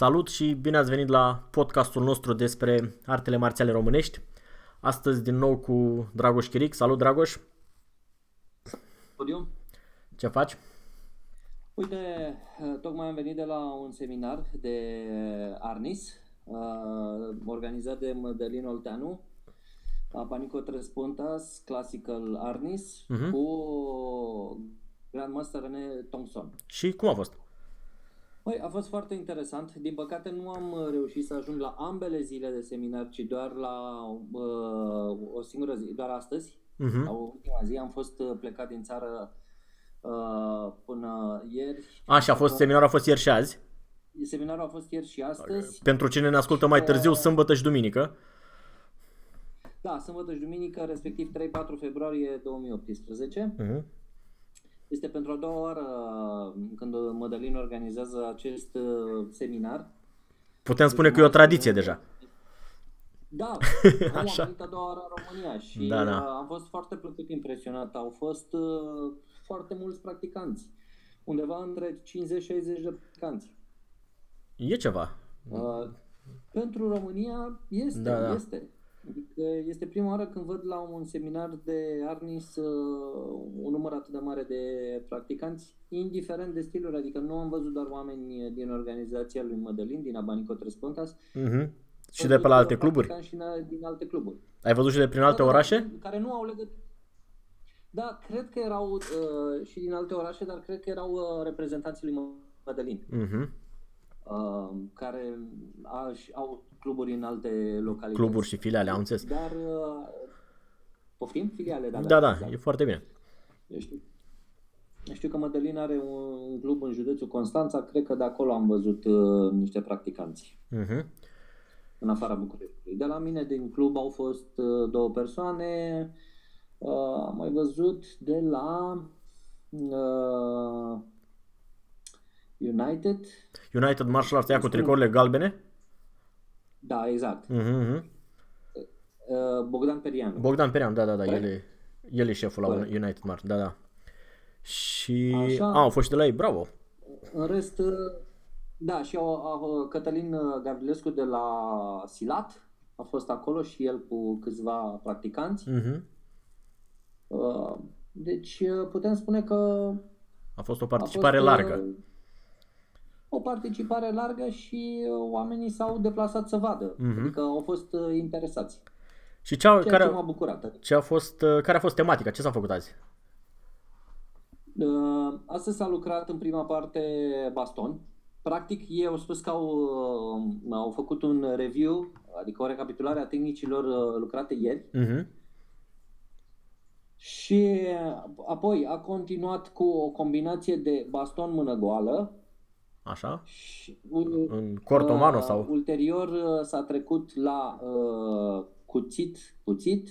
Salut și bine ați venit la podcastul nostru despre artele marțiale românești. Astăzi din nou cu Dragoș Chiric. Salut Dragoș! Podium. Ce faci? Uite, tocmai am venit de la un seminar de Arnis, uh, organizat de Mădălin Olteanu, la Panico Tres Puntas, Classical Arnis, uh-huh. cu Grandmaster René Thompson. Și cum a fost? Păi, a fost foarte interesant. Din păcate nu am uh, reușit să ajung la ambele zile de seminar, ci doar la uh, o singură zi, doar astăzi. Uh-huh. La ultima zi am fost uh, plecat din țară uh, până ieri. A, și a fost, seminarul a fost ieri și azi? Seminarul a fost ieri și astăzi. Pentru cine ne ascultă mai târziu, sâmbătă și duminică. Da, sâmbătă și duminică, respectiv 3-4 februarie 2018. Uh-huh. Este pentru a doua oară când Mădălin organizează acest uh, seminar. Putem spune că e o tradiție deja. Da, Așa. am venit a doua oară în România și da, da. Uh, am fost foarte plăcut impresionat. Au fost uh, foarte mulți practicanți, undeva între 50-60 de practicanți. E ceva. Uh, pentru România este, da, da. este. Adică este prima oară când văd la un seminar de Arnis uh, un număr atât de mare de practicanți, indiferent de stiluri, adică nu am văzut doar oameni din organizația lui Mădălin, din Abanico Tres Pontas, uh-huh. Și de pe la alte cluburi? Și din alte cluburi. Ai văzut și de prin alte da, orașe? Care nu au legătură. Da, cred că erau uh, și din alte orașe, dar cred că erau uh, reprezentanții lui Mădălin. Uh-huh. Uh, care a, au cluburi în alte localități. Cluburi și filiale, am înțeles. Dar, uh, poftim? Filiale, da. Da, da, da exact. e foarte bine. Eu știu. Eu știu că Mădălin are un club în județul Constanța, cred că de acolo am văzut uh, niște practicanți. Uh-huh. În afara Bucureștiului. De la mine din club au fost uh, două persoane. Uh, am mai văzut de la uh, United. United Martial Arts, ea cu tricourile galbene? Da, exact. Uh-huh. Bogdan Perian. Bogdan Perian, da, da, da, el e, el e șeful Corect. la United Mart, da, da. Și Așa, a, au fost și de la ei, bravo. În rest, uh, da, și au, au, Cătălin uh, Gavrilescu de la Silat a fost acolo și el cu câțiva practicanți. Uh-huh. Deci putem spune că a fost o participare a fost, largă o participare largă și uh, oamenii s-au deplasat să vadă. Uh-huh. Adică au fost uh, interesați. Și ce a, care, ce m-a bucurat. Ce a fost, uh, care a fost tematica? Ce s-a făcut azi? Uh, astăzi s-a lucrat în prima parte baston. Practic, ei au spus că au, uh, au făcut un review, adică o recapitulare a tehnicilor uh, lucrate ieri. Uh-huh. Și apoi a continuat cu o combinație de baston mână goală, Așa? Și, în cortomano uh, sau? Ulterior uh, s-a trecut la uh, cuțit, cuțit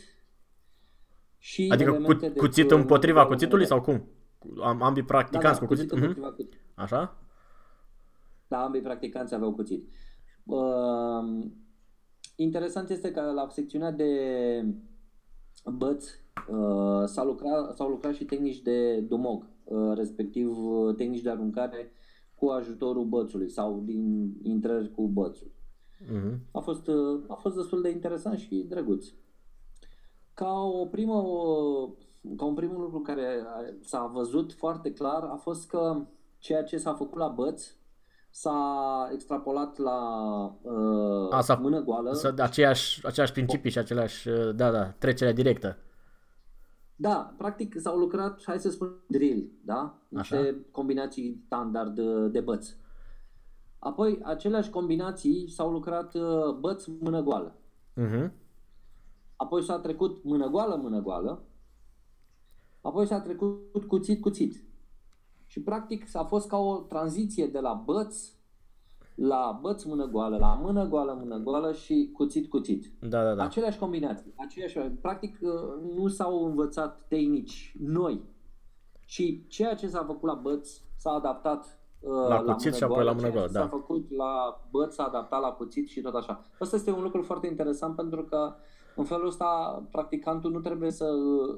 și Adică cu, cuțit împotriva cuțitului sau cum? Am, ambii practicanți da, da, cu cuțit? cuțit uh-huh. cuțit. Așa? Da, ambii practicanți aveau cuțit. Uh, interesant este că la secțiunea de băți uh, s-au lucrat, s-au lucrat și tehnici de dumog, uh, respectiv uh, tehnici de aruncare cu ajutorul bățului sau din intrări cu bățul. Uh-huh. A, fost, a fost destul de interesant și drăguț. Ca o primă, ca un primul lucru care s-a văzut foarte clar a fost că ceea ce s-a făcut la băț s-a extrapolat la uh, a, s-a, mână goală. S-a, aceeași, aceeași principii și aceleași, da, da, trecerea directă. Da, practic s-au lucrat, hai să spun, drill, da? Niște Așa. combinații standard de, de băți. Apoi, aceleași combinații s-au lucrat uh, băț mână goală. Uh-huh. Apoi s-a trecut mână goală, mână goală. Apoi s-a trecut cuțit, cuțit. Și practic s-a fost ca o tranziție de la băț la băț mână goală, la mână goală, mână goală și cuțit, cuțit. Da, da, da. Aceleași combinații. Aceleași, practic uh, nu s-au învățat tehnici noi, ci ceea ce s-a făcut la băț s-a adaptat uh, la, la cuțit și apoi la mână goală. Da. S-a făcut la băț s-a adaptat la cuțit și tot așa. Asta este un lucru foarte interesant pentru că în felul ăsta practicantul nu trebuie să uh,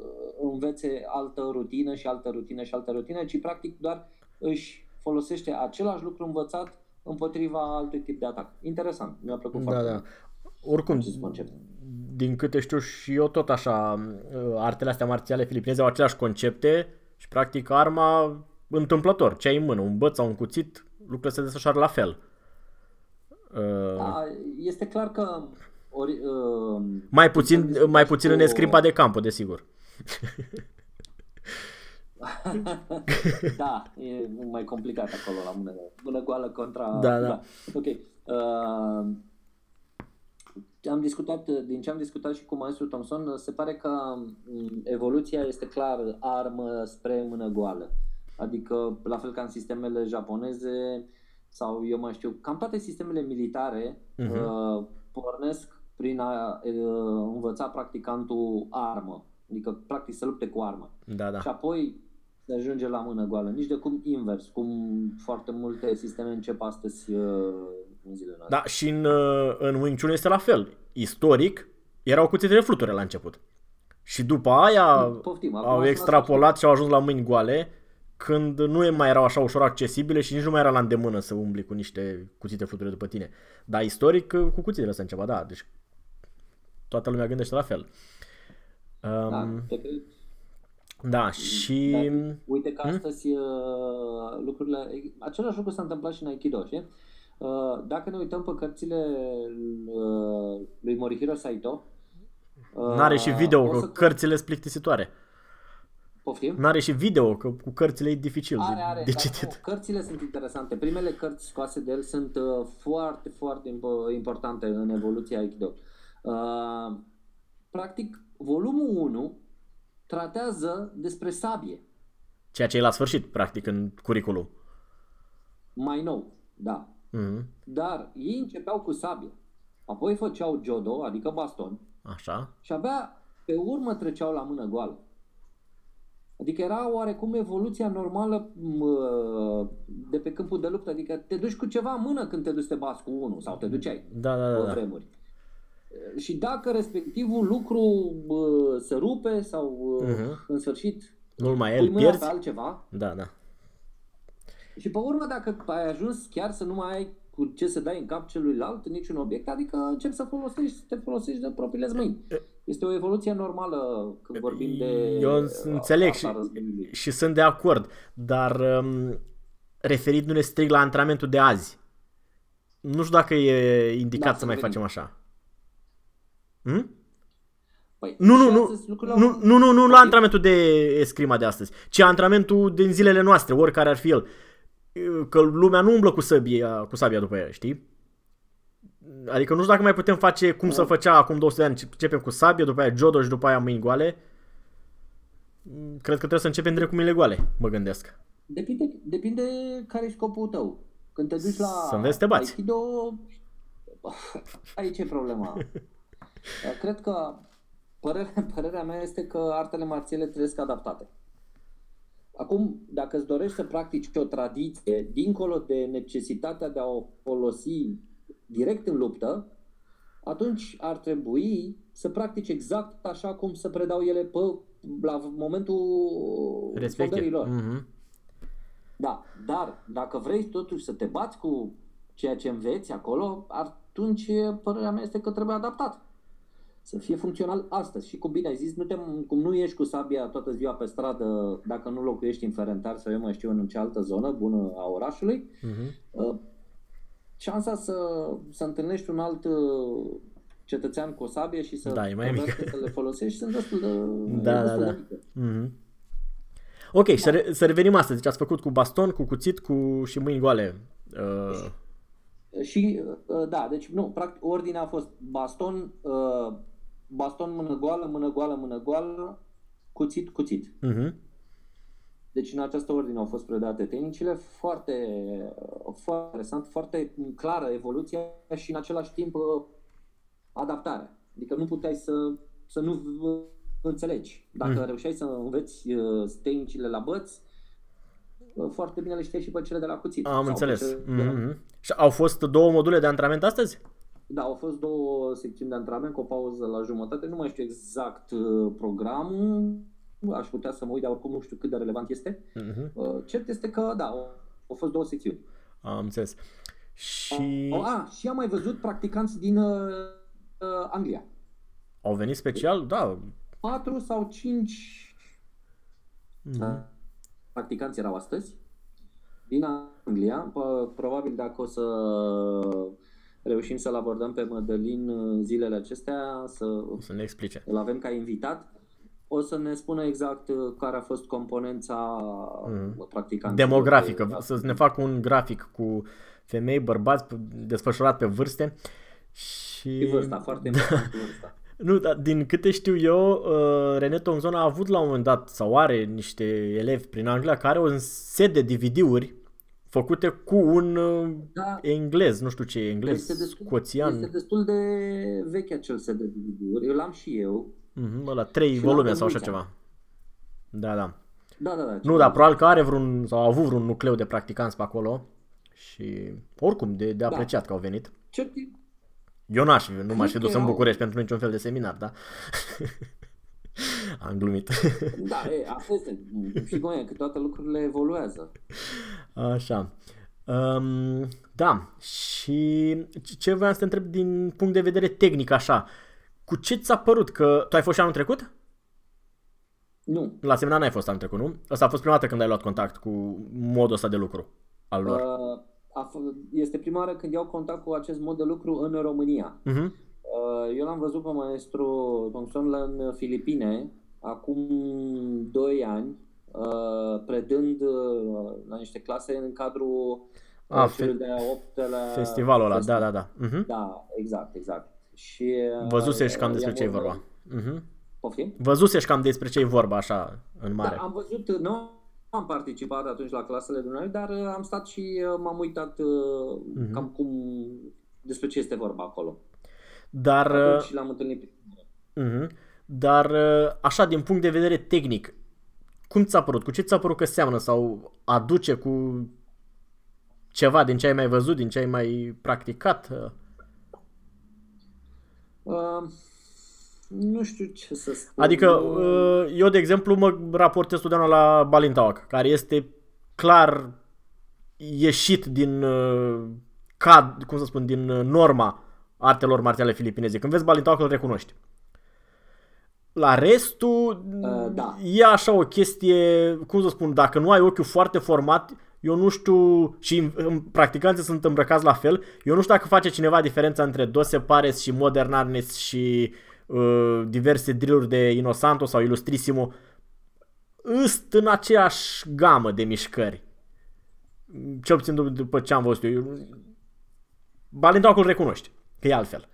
învețe altă rutină și altă rutină și altă rutină, ci practic doar își folosește același lucru învățat împotriva altui tip de atac. Interesant, mi-a plăcut Da, foarte da. mult. Oricum, acest concept. din câte știu și eu tot așa, uh, artele astea marțiale filipineze au aceleași concepte și practic arma întâmplător, ce ai în mână, un băț sau un cuțit, lucrurile se desfășoară la fel. Uh, Da, este clar că ori, uh, mai puțin, putem discuta mai și puțin cu- în escrimpa de campo, desigur. da, e mai complicat acolo la mână, mână goală contra... Da, da. Ok. Uh, am discutat, din ce am discutat și cu maestru Thompson, se pare că m, evoluția este clar armă spre mână goală. Adică, la fel ca în sistemele japoneze sau eu mai știu, cam toate sistemele militare Mhm. uh, pornesc prin a uh, învăța practicantul armă. Adică, practic, să lupte cu armă. Da, da. Și apoi se ajunge la mână goală. Nici de cum invers, cum foarte multe sisteme încep astăzi uh, în zilele noastre. Da, și în, uh, în Wing Chun este la fel. Istoric, erau cuțitele fluture la început. Și după aia Poftim, acum au sunt extrapolat și au ajuns la mâini goale, când nu mai erau așa ușor accesibile și nici nu mai era la îndemână să umbli cu niște cuțite fluture după tine. Dar istoric, uh, cu cuțitele ăsta începea, da. Deci toată lumea gândește la fel. Da, Um, te cred. Da, și... Da, uite că astăzi uh, lucrurile, același lucru s-a întâmplat și în Aikido, știi? Uh, Dacă ne uităm pe cărțile uh, lui Morihiro Saito, uh, N-are și video, o că să- cărțile sunt plictisitoare. Poftim? N-are și video, că cu cărțile e dificil Are, de, are, de dar citit. nu, cărțile sunt interesante. Primele cărți scoase de el sunt uh, foarte, foarte impo- importante în evoluția Aikido. Uh, practic, volumul 1 tratează despre sabie. Ceea ce e la sfârșit, practic, în curriculum. Mai nou, da. Mhm. Dar ei începeau cu sabie. Apoi făceau jodo, adică baston, Așa. și abia pe urmă treceau la mână goală. Adică era oarecum evoluția normală mă, de pe câmpul de luptă. Adică te duci cu ceva în mână când te duci să te bați cu unul sau te duceai Da, da, pe da. da. vremuri. Și dacă respectivul lucru bă, se rupe sau Mhm. în sfârșit Nu-l mai pui el, mâna pe pierzi. altceva Da, da. și pe urmă dacă ai ajuns chiar să nu mai ai cu ce să dai în cap celuilalt niciun obiect, adică începi să folosești, să te folosești de propriile mâini. Este o evoluție normală când vorbim de Eu înțeleg arta și, războiului. și sunt de acord, dar um, referindu-ne strict la antrenamentul de azi, nu știu dacă e indicat Da, să să mai revenim. facem așa. Hm? Păi, Nu, și nu, nu, astăzi lucrurile nu, au- nu, nu, nu la Ok. antrenamentul de escrima de astăzi, ci antrenamentul din zilele noastre, oricare ar fi el. Că lumea nu umblă cu sabia, cu sabia după ea, știi? Adică nu știu dacă mai putem face cum se făcea acum 200 de ani. Începem cu sabie, după aia jodoș și după aia mâini goale. Cred că trebuie să începem direct cu mâinile goale, mă gândesc. Depinde, depinde care e scopul tău. Când te duci la Să înveți să te bați. Aikido, aici e problema. Cred că părerea, părerea mea este că artele marțiale trebuie adaptate. Acum, dacă îți dorești să practici o tradiție, dincolo de necesitatea de a o folosi direct în luptă, atunci ar trebui să practici exact așa cum se predau ele pe, la momentul Respectiv. fondării lor. Mhm. Da, dar dacă vrei totuși să te bați cu ceea ce înveți acolo, atunci părerea mea este că trebuie adaptat. Să fie funcțional astăzi. Și cum bine ai zis, nu te, cum nu ești cu sabia toată ziua pe stradă, dacă nu locuiești în Ferentar sau eu mai știu în ce altă zonă bună a orașului, Mhm. uh, șansa să, să întâlnești un alt uh, cetățean cu o sabie și să, Da, e mai converse, mică. să le folosești sunt destul de, Da, e destul da, de da. mică. Mhm. Ok, să, re- să revenim astăzi. Deci ați făcut cu baston, cu cuțit cu și mâini goale. Uh, Și, uh, da, deci, nu, practic, ordinea a fost baston, uh, baston, mână goală, mână goală, mână goală, cuțit, cuțit. mhm. Deci, în această ordine au fost predate tehnicile, foarte, foarte interesant, foarte clară evoluția și, în același timp, uh, adaptarea. Adică nu puteai să, să nu înțelegi. Dacă Mm. reușeai să înveți uh, tehnicile la băți, uh, foarte bine le știai și pe cele de la cuțit. Am Sau pe înțeles. cele de la- Mhm. Și au fost două module de antrenament astăzi? Da, au fost două secțiuni de antrenament cu o pauză la jumătate. Nu mai știu exact uh, programul. Aș putea să mă uit, dar oricum nu știu cât de relevant este. Mhm. Uh, Cert este că, da, au, au fost două secțiuni. Am înțeles. Și A, a, și am mai văzut practicanți din uh, uh, Anglia. au venit special? Da. Patru sau cinci Mhm. practicanți erau astăzi din Anglia. P- Probabil dacă o să reușim să-l abordăm pe Mădălin în zilele acestea, să O să ne explice. îl avem ca invitat, o să ne spună exact uh, care a fost componența Mhm. practicanților. Demografică. de- Să ne facă un grafic cu femei, bărbați, p- desfășurat pe vârste. Și... Și vârsta, foarte important vârsta. Nu, dar din câte știu eu, uh, René Tomzon a avut la un moment dat, sau are niște elevi prin Anglia, care au un set de DVD-uri făcute cu un uh, Da, englez, nu știu ce e, englez, este destul, scoțian, este destul de vechi acel set de DVD-uri. Eu l-am și eu. mm-hmm, la trei Și volume la sau așa mulți ceva. Da, da. Da, da, da. Nu, dar probabil că are vreun, sau a avut vreun nucleu de practicanți pe acolo și oricum de, de apreciat că au venit. Ce tip? Eu n-aș, fi- nu m-aș fi că dus în erau- București pentru niciun fel de seminar, da? Am glumit. Da, e, asta este. Și noi, că toate lucrurile evoluează. Așa. Um, da, și ce- ce voiam să te întreb din punct de vedere tehnic așa, cu ce ți-a părut că tu ai fost și anul trecut? Nu. La seminar n-ai fost anul trecut, nu? Asta a fost prima dată când ai luat contact cu modul ăsta de lucru al lor. Uh, a f- este prima oară când iau contact cu acest mod de lucru în România. Uh-huh. Uh, Eu l-am văzut pe maestru Thompson în Filipine acum 2 ani, uh, predând uh, la niște clase în cadrul Ah, uh, celui fe- de-a optelea Festivalul ăla, festival. da, da, da. Uh-huh. Da, exact, exact. Și uh, Văzusești cam despre i-am ce e urmărit. vorba. Uh-huh. Poftim? Văzusești cam despre ce e vorba așa, în mare. Da, am văzut, nu am participat atunci la clasele dumneavoastră, dar uh, am stat și uh, m-am uitat uh, Mhm. cam cum, despre ce este vorba acolo. Dar, Atunci și l-am întâlnit. uh-huh. Dar uh, așa, din punct de vedere tehnic, cum ți-a părut? Cu ce ți-a părut că seamănă sau aduce cu ceva din ce ai mai văzut, din ce ai mai practicat? Uh, Uh, nu știu ce să spun. Adică, uh, eu, de exemplu, mă raportez totdeauna la Balintawak, care este clar ieșit din uh, cad, cum să spun, din uh, norma artelor marțiale filipineze. Când vezi Balintawak, îl recunoști. La restul, Uh, da. e așa o chestie, cum să spun, dacă nu ai ochiul foarte format, eu nu știu, și în- practicanții sunt îmbrăcați la fel, eu nu știu dacă face cineva diferența între Dose Pares și Modern Arnes și uh, diverse drilluri de Inosanto sau Illustrissimo, îst în aceeași gamă de mișcări. Cel puțin dup- după ce am văzut eu. Balintawak îl recunoști, că e altfel.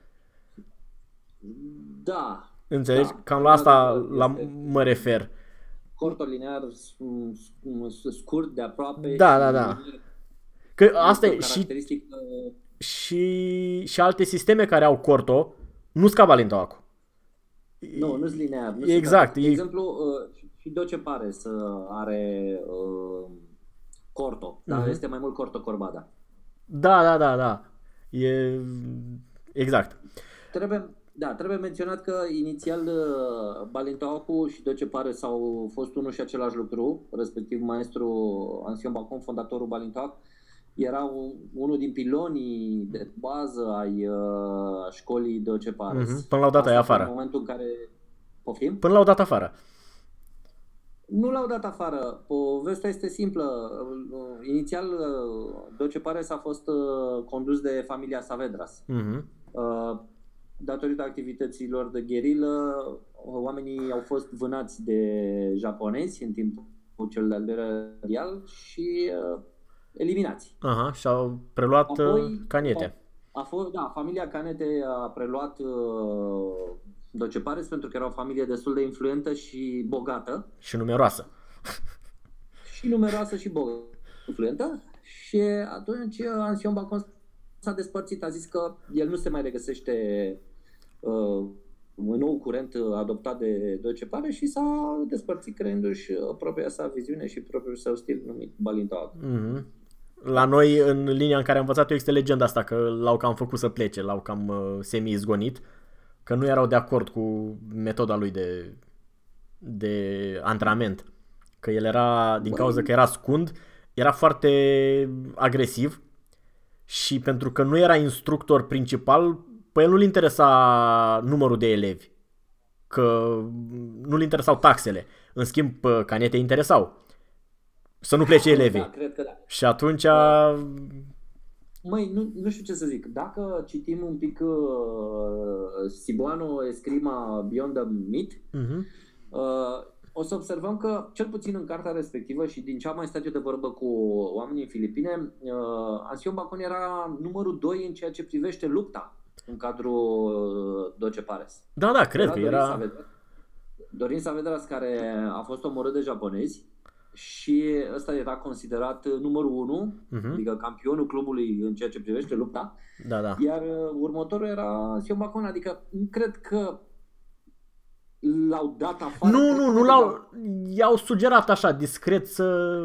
Da. Înțelegi? Da. Cam la asta Da, la, este- mă refer. Cortul linear s- s- scurt de aproape. Da, și da, da. Că asta este e o și, caracteristică și, și alte sisteme care au corto, nu scap Balintawak. Nu, nu-s linear. Nu Exact, De e- exemplu, uh, și Doce pare să are uh, corto, dar Mhm. este mai mult corto corbada. Da, da, da, da. E exact. Trebuie, da, trebuie menționat că inițial uh, Balintaocu și Doce pare s-au fost unul și același lucru, respectiv maestru Ansion Bacon, fondatorul Balintaoc, era un- unul din pilonii de bază ai uh, școlii Doce Pares. Mhm, până l-au dat aia Asta afară. În momentul în care... Poftim? Până l-au dat afară. Nu l-au dat afară. Povestea este simplă. Inițial, Doce Pares a fost uh, condus de familia Saavedras. Mhm. Uh, Datorită activităților de gherilă, oamenii au fost vânați de japonezi în timpul cel de-al doilea mondial și uh, eliminați. Aha, și-au preluat Apoi, Apoi, caniete. A fost, da, familia Canete a preluat uh, Doce Pares pentru că era o familie destul de influentă și bogată. Și numeroasă. și numeroasă și bogată, influentă și atunci Ansion Bacon s-a despărțit, a zis că el nu se mai regăsește uh, în nou curent adoptat de Doce Pare și s-a despărțit creându-și uh, propria sa viziune și propriul său stil numit Balintawak. Mhm. La noi, în linia în care am învățat eu, este legenda asta că l-au cam făcut să plece, l-au cam uh, semi-izgonit, că nu erau de acord cu metoda lui de, de antrenament. Că el era, din Băi. cauza că era scund, era foarte agresiv și pentru că nu era instructor principal, pe el nu-l interesa numărul de elevi, că nu-l interesau taxele. În schimb, pe Canete interesau să nu plece elevii. Da, cred că da. Și atunci, Măi, nu, nu știu ce să zic. Dacă citim un pic uh, Sibuano Escrima Beyond the Myth, uh-huh. uh, o să observăm că, cel puțin în cartea respectivă și din ce am mai stat eu de vorbă cu oamenii în Filipine, uh, Ansion Bacon era numărul 2 în ceea ce privește lupta în cadrul uh, Doce Pares. da, da, cred că Dorin era... Saavedra- Dorin Saavedras, care a fost omorât de japonezi și ăsta era considerat uh, numărul 1, Mhm. adică campionul clubului în ceea ce privește lupta, Da, da. iar uh, următorul era Sion Bacon, adică nu cred că l-au dat afară. Nu, cred nu, că nu l-au... I-au sugerat așa, discret, să...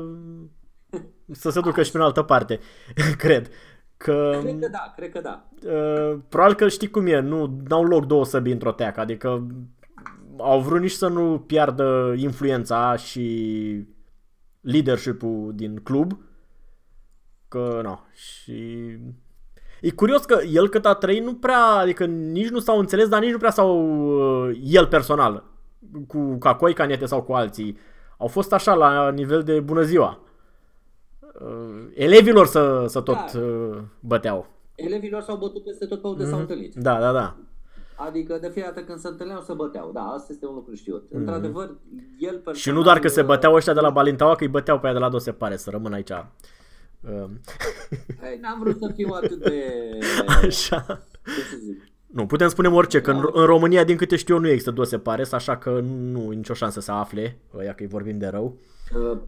să se ducă și prin altă parte, cred. Că, Cred că da, cred că da. uh, probabil că știi cum e, nu au loc două săbi într-o teacă, adică au vrut nici să nu piardă influența și leadership-ul din club, că nu, și... E curios că el cât a trăit nu prea, adică nici nu s-au înțeles, dar nici nu prea s-au uh, el personal, cu Cacoi, Canete sau cu alții. Au fost așa la nivel de bună ziua. Uh, elevilor să, să tot Da. uh, băteau. Elevilor s-au bătut peste tot pe unde s-au întâlnit. Da, da, da. Adică de fiecare dată când se întâlneau se băteau. Da, asta este un lucru știut. Într-adevăr, el personal... Mhm. Și nu doar că se uh, băteau ăștia de la Balintaua, că îi băteau pe aia de la Dose pare să rămână aici. Uh, Ei, N-am vrut să fiu atât de... Așa. Ce să zic? Nu, putem spune orice, că în, în România, din câte știu eu, nu există Dose Pares, așa că nu e nicio șansă să afle, ăia că îi vorbim de rău. Uh,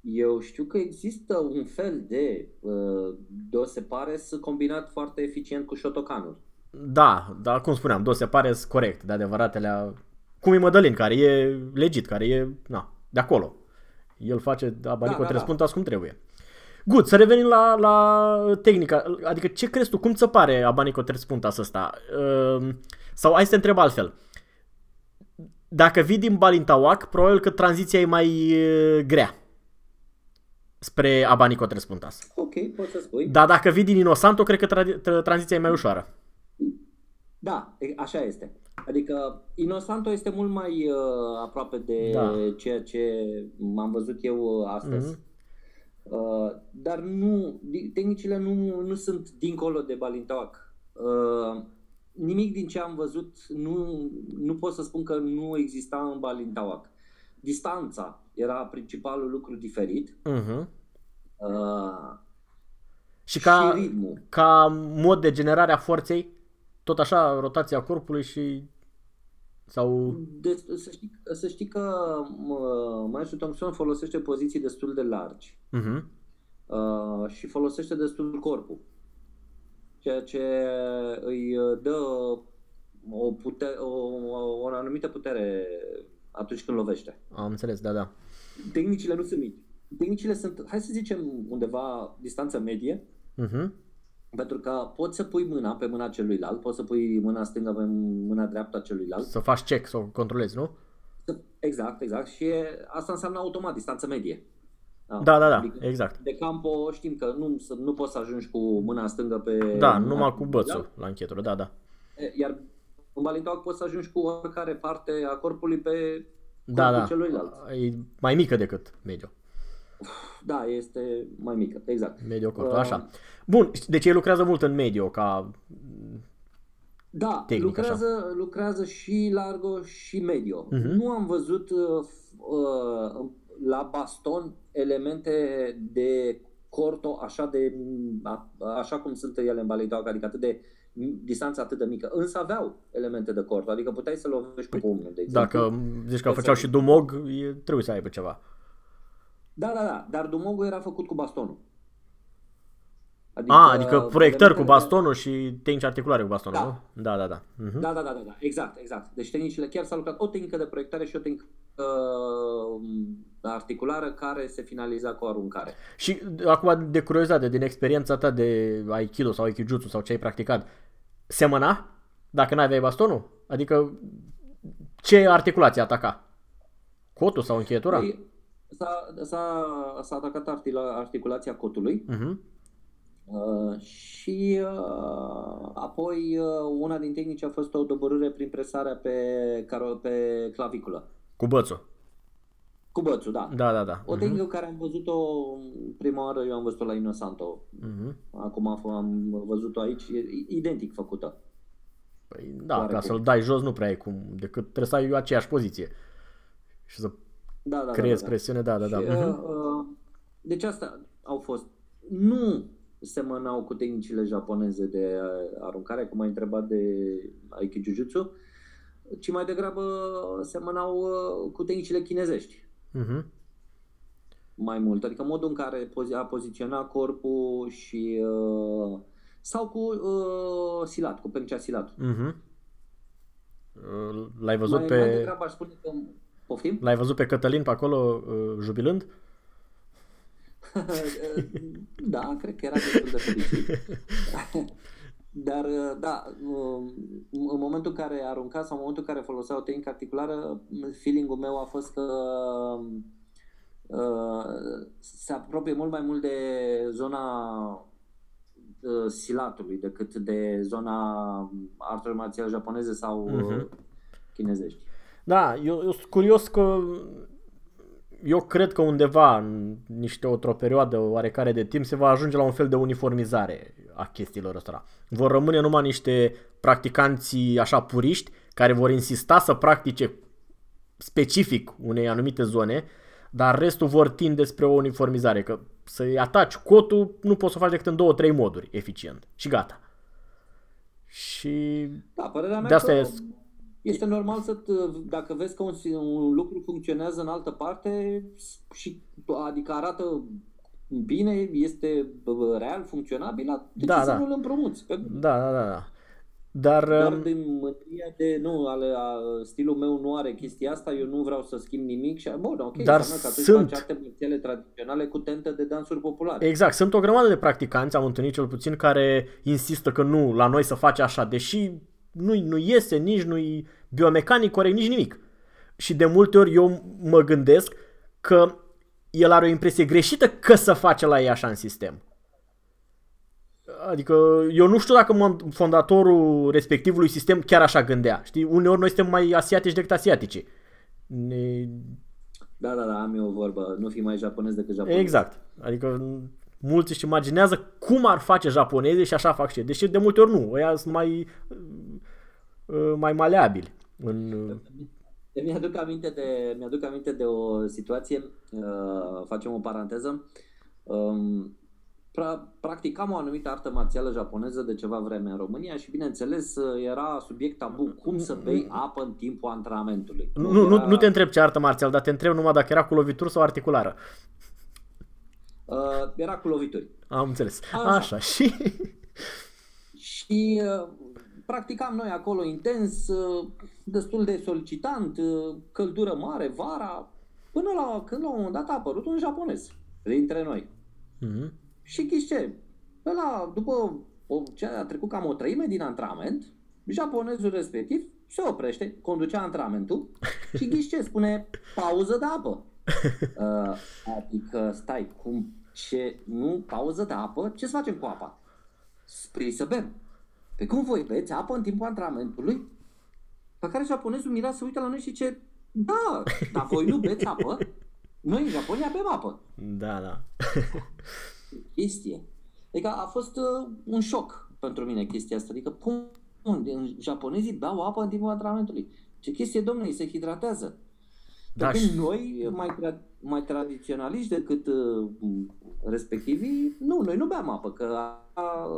Eu știu că există un fel de uh, dose pares combinat foarte eficient cu Shotokanul. Da, dar cum spuneam, Dose Pares corect, de adevăratele, cum e Mădălin, care e legit, care e, na, de acolo. El face abanico Da, da, da, da. cum trebuie. Good, să revenim la, la tehnica. Adică ce crezi tu? Cum ți se pare abanico tres puntas ăsta? Uh, sau hai să te întreb altfel. Dacă vii din Balintawak, probabil că tranziția e mai uh, grea spre abanico tres puntas. Ok, poți să spui. Dar dacă vii din Inosanto, cred că tra- tra- tranziția e mai ușoară. Da, e- așa este. Adică Inosanto este mult mai uh, aproape de Da. ceea ce am văzut eu uh, astăzi. Mhm. Uh, dar nu, di- tehnicile nu, nu sunt dincolo de Balintawak. Uh, nimic din ce am văzut nu, nu pot să spun că nu exista în Balintawak. Distanța era principalul lucru diferit. Mhm. Uh, Și ca, și ritmul. ca mod de generare a forței, tot așa, rotația corpului și... Sau... De, să, știi, să știi că mă, Maestru Thompson folosește poziții destul de largi Mhm. uh, și folosește destul corpul. Ceea ce îi uh, dă o, putere, o, o, o anumită putere atunci când lovește. Am înțeles, da, da. Tehnicile nu sunt mici. Tehnicile sunt, hai să zicem, undeva distanță medie, Mhm. Pentru că poți să pui mâna pe mâna celuilalt, poți să pui mâna stângă pe mâna dreaptă a celuilalt. Să faci check, să o controlezi, nu? Exact, exact. Și e- asta înseamnă automat distanță medie. Da, da, da, Adică exact. De campo știm că nu, să- nu poți să ajungi cu mâna stângă pe... Da, mâna numai cu celuilalt. bățul la închetură, da, da. E, Iar în balintoac poți să ajungi cu oricare parte a corpului pe Da, corpul da. celuilalt. E mai mică decât medio. Da, este mai mică, exact. Medio cortul, Uh, așa. Bun, deci ei lucrează mult în medio, ca... Da, tehnic, lucrează, lucrează și largo și medio. Mhm. Nu am văzut uh, f- uh, la baston elemente de corto așa de a- așa cum sunt ele în balintoac, adică atât de distanța atât de mică. Însă aveau elemente de corto, adică puteai să lovești cu pumnul, de exemplu. Dacă zici că făceau și dumog, e, trebuie să aibă ceva. Da, da, da, dar dumogul era făcut cu bastonul. A, adică proiectări cu elementele- bastonul și tehnici articulare cu bastonul, Da. nu? Da, da, da. Mhm. Da, da, da, da, da, exact, exact. Deci tehnicile, chiar s-a lucrat o tehnică de proiectare și o tehnică uh, articulară care se finaliza cu o aruncare. Și acum de curiozitate, din experiența ta de Aikido sau Aikijutsu sau ce ai practicat, semăna dacă n-aveai bastonul? Adică ce articulație ataca? Cotul sau încheietura? Păi, S-a, s-a, s-a atacat artila- articulația cotului Mhm. Uh, și uh, apoi uh, una din tehnici a fost o doborâre prin presarea pe, caro- pe claviculă. Cu bățul. Cu bățul, da. Da, da, da. O tehnică uh-huh. care am văzut-o prima oară, eu am văzut-o la Inosanto. Uh-huh. Acum am văzut-o aici, e identic făcută. Păi, da, Oare ca să-l dai jos nu prea e cum, decât trebuie să ai aceeași poziție. Și să da, da, creezi da, da. presiune, da, da, da. Și, uh, uh, deci asta au fost. Nu semănau cu tehnicile japoneze de aruncare, cum ai întrebat de Aikijujutsu, ci mai degrabă semănau uh, cu tehnicile chinezești. Uh-huh. Mai mult, adică modul în care a poziționat corpul și uh, sau cu uh, silat, cu pencea silat. Uh-huh. L-ai văzut mai, pe... Mai degrabă aș spune că... Poftim? L-ai văzut pe Cătălin pe acolo uh, jubilând? da, cred că era destul de fericit. Dar, da, în momentul în care arunca sau în momentul în care folosea o tehnică articulară, feeling-ul meu a fost că uh, se apropie mult mai mult de zona uh, silatului decât de zona artelor marțiale japoneze sau uh-huh. chinezești. Da, eu, eu sunt curios că eu cred că undeva în niște o, o perioadă oarecare de timp se va ajunge la un fel de uniformizare a chestiilor ăstora. Vor rămâne numai niște practicanți așa puriști care vor insista să practice specific unei anumite zone, dar restul vor tinde spre o uniformizare, că să-i ataci cotul nu poți să o faci decât în două, trei moduri eficient și gata. Și da, părerea mea de asta că... e este normal să, dacă vezi că un, un lucru funcționează în altă parte și adică arată bine, este real, funcționabil, de da, ce da. să nu-l împrumuți? Pe... Da, da, da, da. Dar, Doar um, din mândria de, nu, ale, a, stilul meu nu are chestia asta, eu nu vreau să schimb nimic și, bun, ok, dar că sunt... faci arte marțiale tradiționale cu tentă de dansuri populare. Exact, sunt o grămadă de practicanți, am întâlnit cel puțin, care insistă că nu, la noi să face așa, deși nu, nu iese, nici nu-i biomecanic corect, nici nimic. Și de multe ori eu mă gândesc că el are o impresie greșită că să face la ei așa în sistem. Adică eu nu știu dacă fondatorul respectivului sistem chiar așa gândea. Știi, uneori noi suntem mai asiatici decât asiatici. Ne... Da, da, da, am eu o vorbă. Nu fi mai japonez decât japonez. Exact. Adică mulți își imaginează cum ar face japonezii și așa fac și Deși de multe ori nu. Ăia sunt mai, uh, mai maleabili. În... Mi-aduc aminte de, mi-aduc aminte de o situație, uh, facem o paranteză. Um, pra, practicam o anumită artă marțială japoneză de ceva vreme în România și bineînțeles era subiect tabu cum să bei apă în timpul antrenamentului. Nu, nu, era... nu te întreb ce artă marțială, dar te întreb numai dacă era cu lovituri sau articulară. Uh, era cu lovituri. Am înțeles. Așa, Așa și... și uh, practicam noi acolo intens, uh, destul de solicitant, uh, căldură mare, vara, până la când la un moment dat a apărut un japonez dintre noi. Mm-hmm. Și ghiși ce? Ăla, după o, ce a trecut cam o treime din antrenament, japonezul respectiv se oprește, conducea antrenamentul și ghiși ce? Spune pauză de apă. Uh, adică, stai, cum, ce, nu, pauză de apă? Ce să facem cu apa? Spre să bem. Pe cum voi beți apă în timpul antrenamentului? Pe care japonezul mira să uită la noi și ce da, dar voi nu beți apă? Noi în Japonia bem apă. Da, da. chestie. Adică a fost uh, un șoc pentru mine chestia asta. Adică, cum, japonezii beau apă în timpul antrenamentului? Ce chestie, domnule, se hidratează. Da, și... noi, mai, tra- mai tradiționaliști decât uh, respectivii, nu, noi nu beam apă, că a,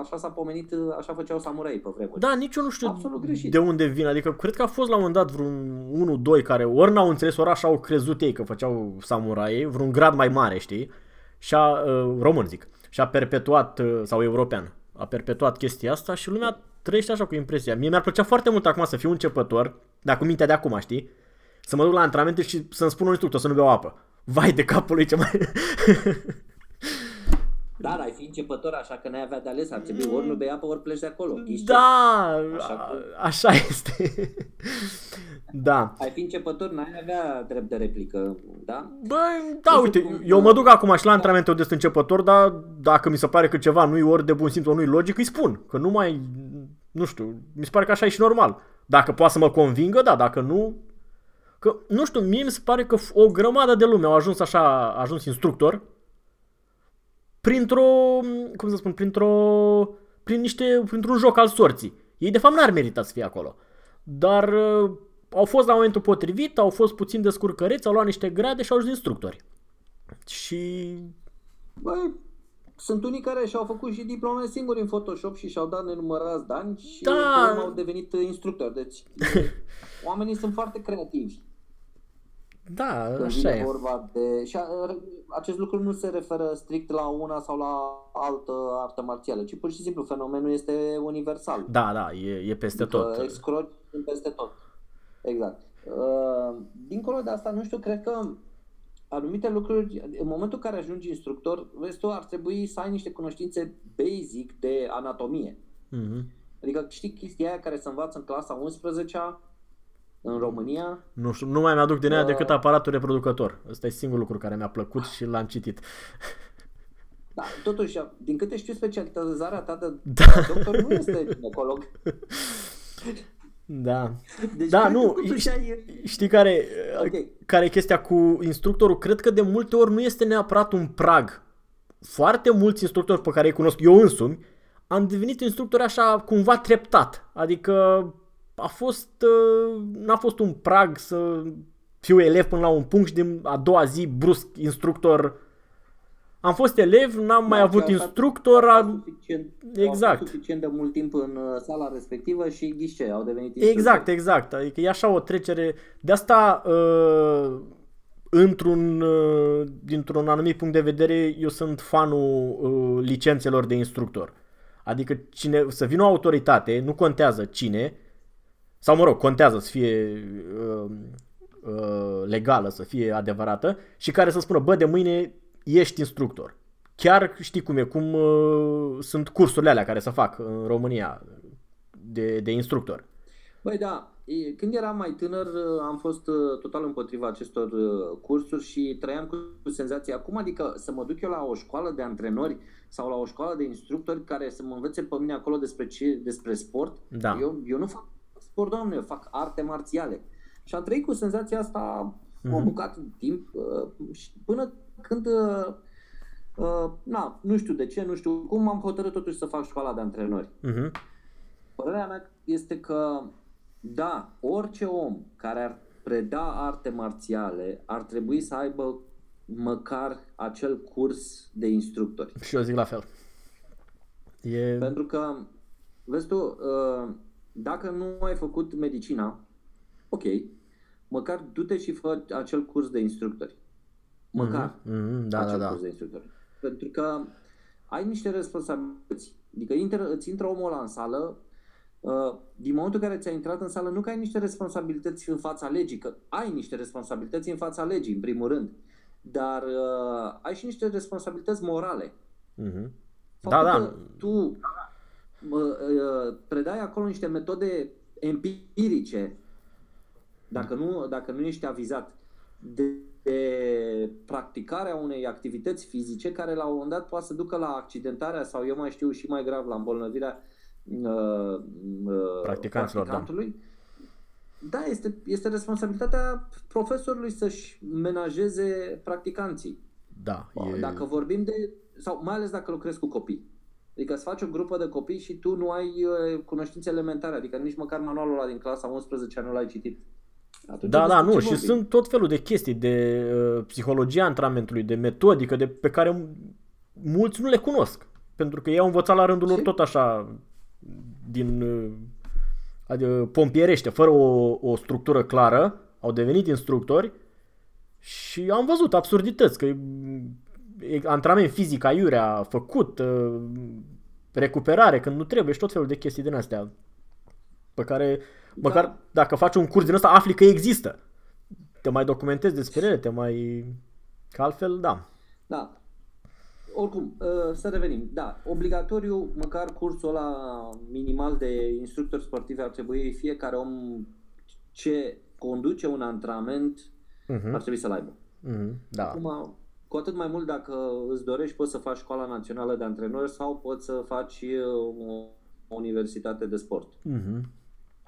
așa s-a pomenit, așa făceau samurai pe vremuri. Da, nici eu nu știu Absolut de unde vin, adică cred că a fost la un moment dat vreun 1-2 care ori n-au înțeles, ori așa au crezut ei că făceau samurai, vreun grad mai mare, știi? Și a, uh, român zic, și a perpetuat, uh, sau european, a perpetuat chestia asta și lumea trăiește așa cu impresia. Mie mi-ar plăcea foarte mult acum să fiu începător, dar cu mintea de acum, știi? Să mă duc la antrenamente și să-mi spună un instructor să nu beau apă. Vai de capul lui ce mai... Da, dar ai fi începător, așa că n-ai avea de ales, ar trebui ori nu bei apă, ori pleci de acolo. Ești Da, Așa a- că- așa este. da. Ai fi începător, n-ai avea drept de replică, da? Băi, da, Nu știu uite, cum- eu mă duc acum și la antrenamentul de începător, dar dacă mi se pare că ceva nu-i ori de bun simț, ori nu-i logic, îi spun. Că nu mai, nu știu, mi se pare că așa e și normal. Dacă poate să mă convingă, da, dacă nu... Că, nu știu, mie mi se pare că o grămadă de lume au ajuns așa, a ajuns instructor printr-o, cum să spun, printr-o, prin niște, printr-un joc al sorții. Ei de fapt n-ar merita să fie acolo. Dar uh, au fost la momentul potrivit, au fost puțin descurcăreți, au luat niște grade și au ajuns instructori. Și Băi, sunt unii care și-au făcut și diplome singuri în Photoshop și și-au dat nenumărați de ani și Da. pe urmă au devenit instructori. Deci oamenii sunt foarte creativi. Da, Când așa vine e. vorba de... Și a, acest lucru nu se referă strict la una sau la altă artă marțială, ci pur și simplu fenomenul este universal. Da, da, e, e peste tot. Că Excroci sunt peste tot. Exact. Uh, Dincolo de asta, nu știu, cred că anumite lucruri, în momentul în care ajungi instructor, vezi tu, ar trebui să ai niște cunoștințe basic de anatomie. Mhm. Adică știi chestia aia care se învață în clasa 11 în România? Nu știu, nu mai mi-aduc din ea Da. decât aparatul reproducător. Ăsta e singurul lucru care mi-a plăcut și l-am citit. Da, totuși, din câte știu, specializarea ta de Da. doctor nu este ginecolog. Da. Deci, Da, cred că nu, totuși ai... Știi care, Ok. care e chestia cu instructorul? Cred că de multe ori nu este neapărat un prag. Foarte mulți instructori pe care îi cunosc eu însumi, am devenit instructori așa cumva treptat. Adică a fost, uh, n-a fost un prag să fiu elev până la un punct și din a doua zi brusc instructor. Am fost elev, n-am mai Da, avut și asta- instructor, am... suficient, Exact. Au fost suficient de mult timp în uh, sala respectivă și ghișe, au devenit Exact, instructori. exact. Adică e așa o trecere. De asta, uh, într-un, uh, dintr-un anumit punct de vedere, eu sunt fanul uh, licențelor de instructor. Adică cine, să vină o autoritate, nu contează cine, sau mă rog, contează să fie uh, uh, legală, să fie adevărată, și care să spună, bă, de mâine ești instructor. Chiar știi cum e, cum uh, sunt cursurile alea care se fac în România de, de instructor. Băi, da, e- când eram mai tânăr uh, am fost uh, total împotriva acestor uh, cursuri și trăiam cu cu senzația acum, adică să mă duc eu la o școală de antrenori sau la o școală de instructori care să mă învețe pe mine acolo despre, ce, despre sport. Da. Eu, eu nu fac sport, doamne, eu fac arte marțiale. Și am trăit cu senzația asta o Mhm. bucată de timp uh, și până când, uh, uh, na, nu știu de ce, nu știu cum, am hotărât totuși să fac școala de antrenori. Mhm. Părerea mea este că, da, orice om care ar preda arte marțiale ar trebui să aibă măcar acel curs de instructori. Și eu zic la fel. E... Pentru că, vezi tu, uh, dacă nu ai făcut medicina, ok, măcar du-te și fă acel curs de instructori. Măcar Mhm, da, da, acel da. curs de instructori. Pentru că ai niște responsabilități. Adică intră, îți intră omul ăla în sală, uh, din momentul în care ți-a intrat în sală, nu că ai niște responsabilități în fața legii, că ai niște responsabilități în fața legii, în primul rând, dar uh, ai și niște responsabilități morale. Mhm. Faptul Da, da. că tu mă, uh, predai acolo niște metode empirice, dacă nu, dacă nu ești avizat, de, de practicarea unei activități fizice care la un moment dat poate să ducă la accidentarea sau eu mai știu și mai grav la îmbolnăvirea uh, uh, Practicanților, da. practicantului. Da, este, este responsabilitatea profesorului să-și menajeze practicanții. Da, E... e... Dacă vorbim de, sau mai ales dacă lucrezi cu copii. Adică îți faci o grupă de copii și tu nu ai uh, cunoștințe elementare, adică nici măcar manualul ăla din clasa 11 nu l-ai citit. Atunci Da, despre da, nu, ce și vorbim? sunt tot felul de chestii de uh, psihologia antrenamentului, de metodică, de, pe care mulți nu le cunosc. Pentru că ei au învățat la rândul lor Ce? tot așa, din uh, adică pompierește, fără o, o structură clară, au devenit instructori și am văzut absurdități, că e, e antrenament fizic aiurea făcut, uh, recuperare când nu trebuie și tot felul de chestii din astea pe care măcar Da. dacă faci un curs din ăsta afli că există. Te mai documentezi despre ele, te mai... Că altfel, da. Da. oricum, uh, să revenim. Da, obligatoriu, măcar cursul ăla minimal de instructori sportivi ar trebui fiecare om ce conduce un antrenament Mhm, ar trebui să-l aibă. mhm, Da. Acum, cu atât mai mult dacă îți dorești, poți să faci școala națională de antrenori sau poți să faci uh, o, o universitate de sport. Mhm.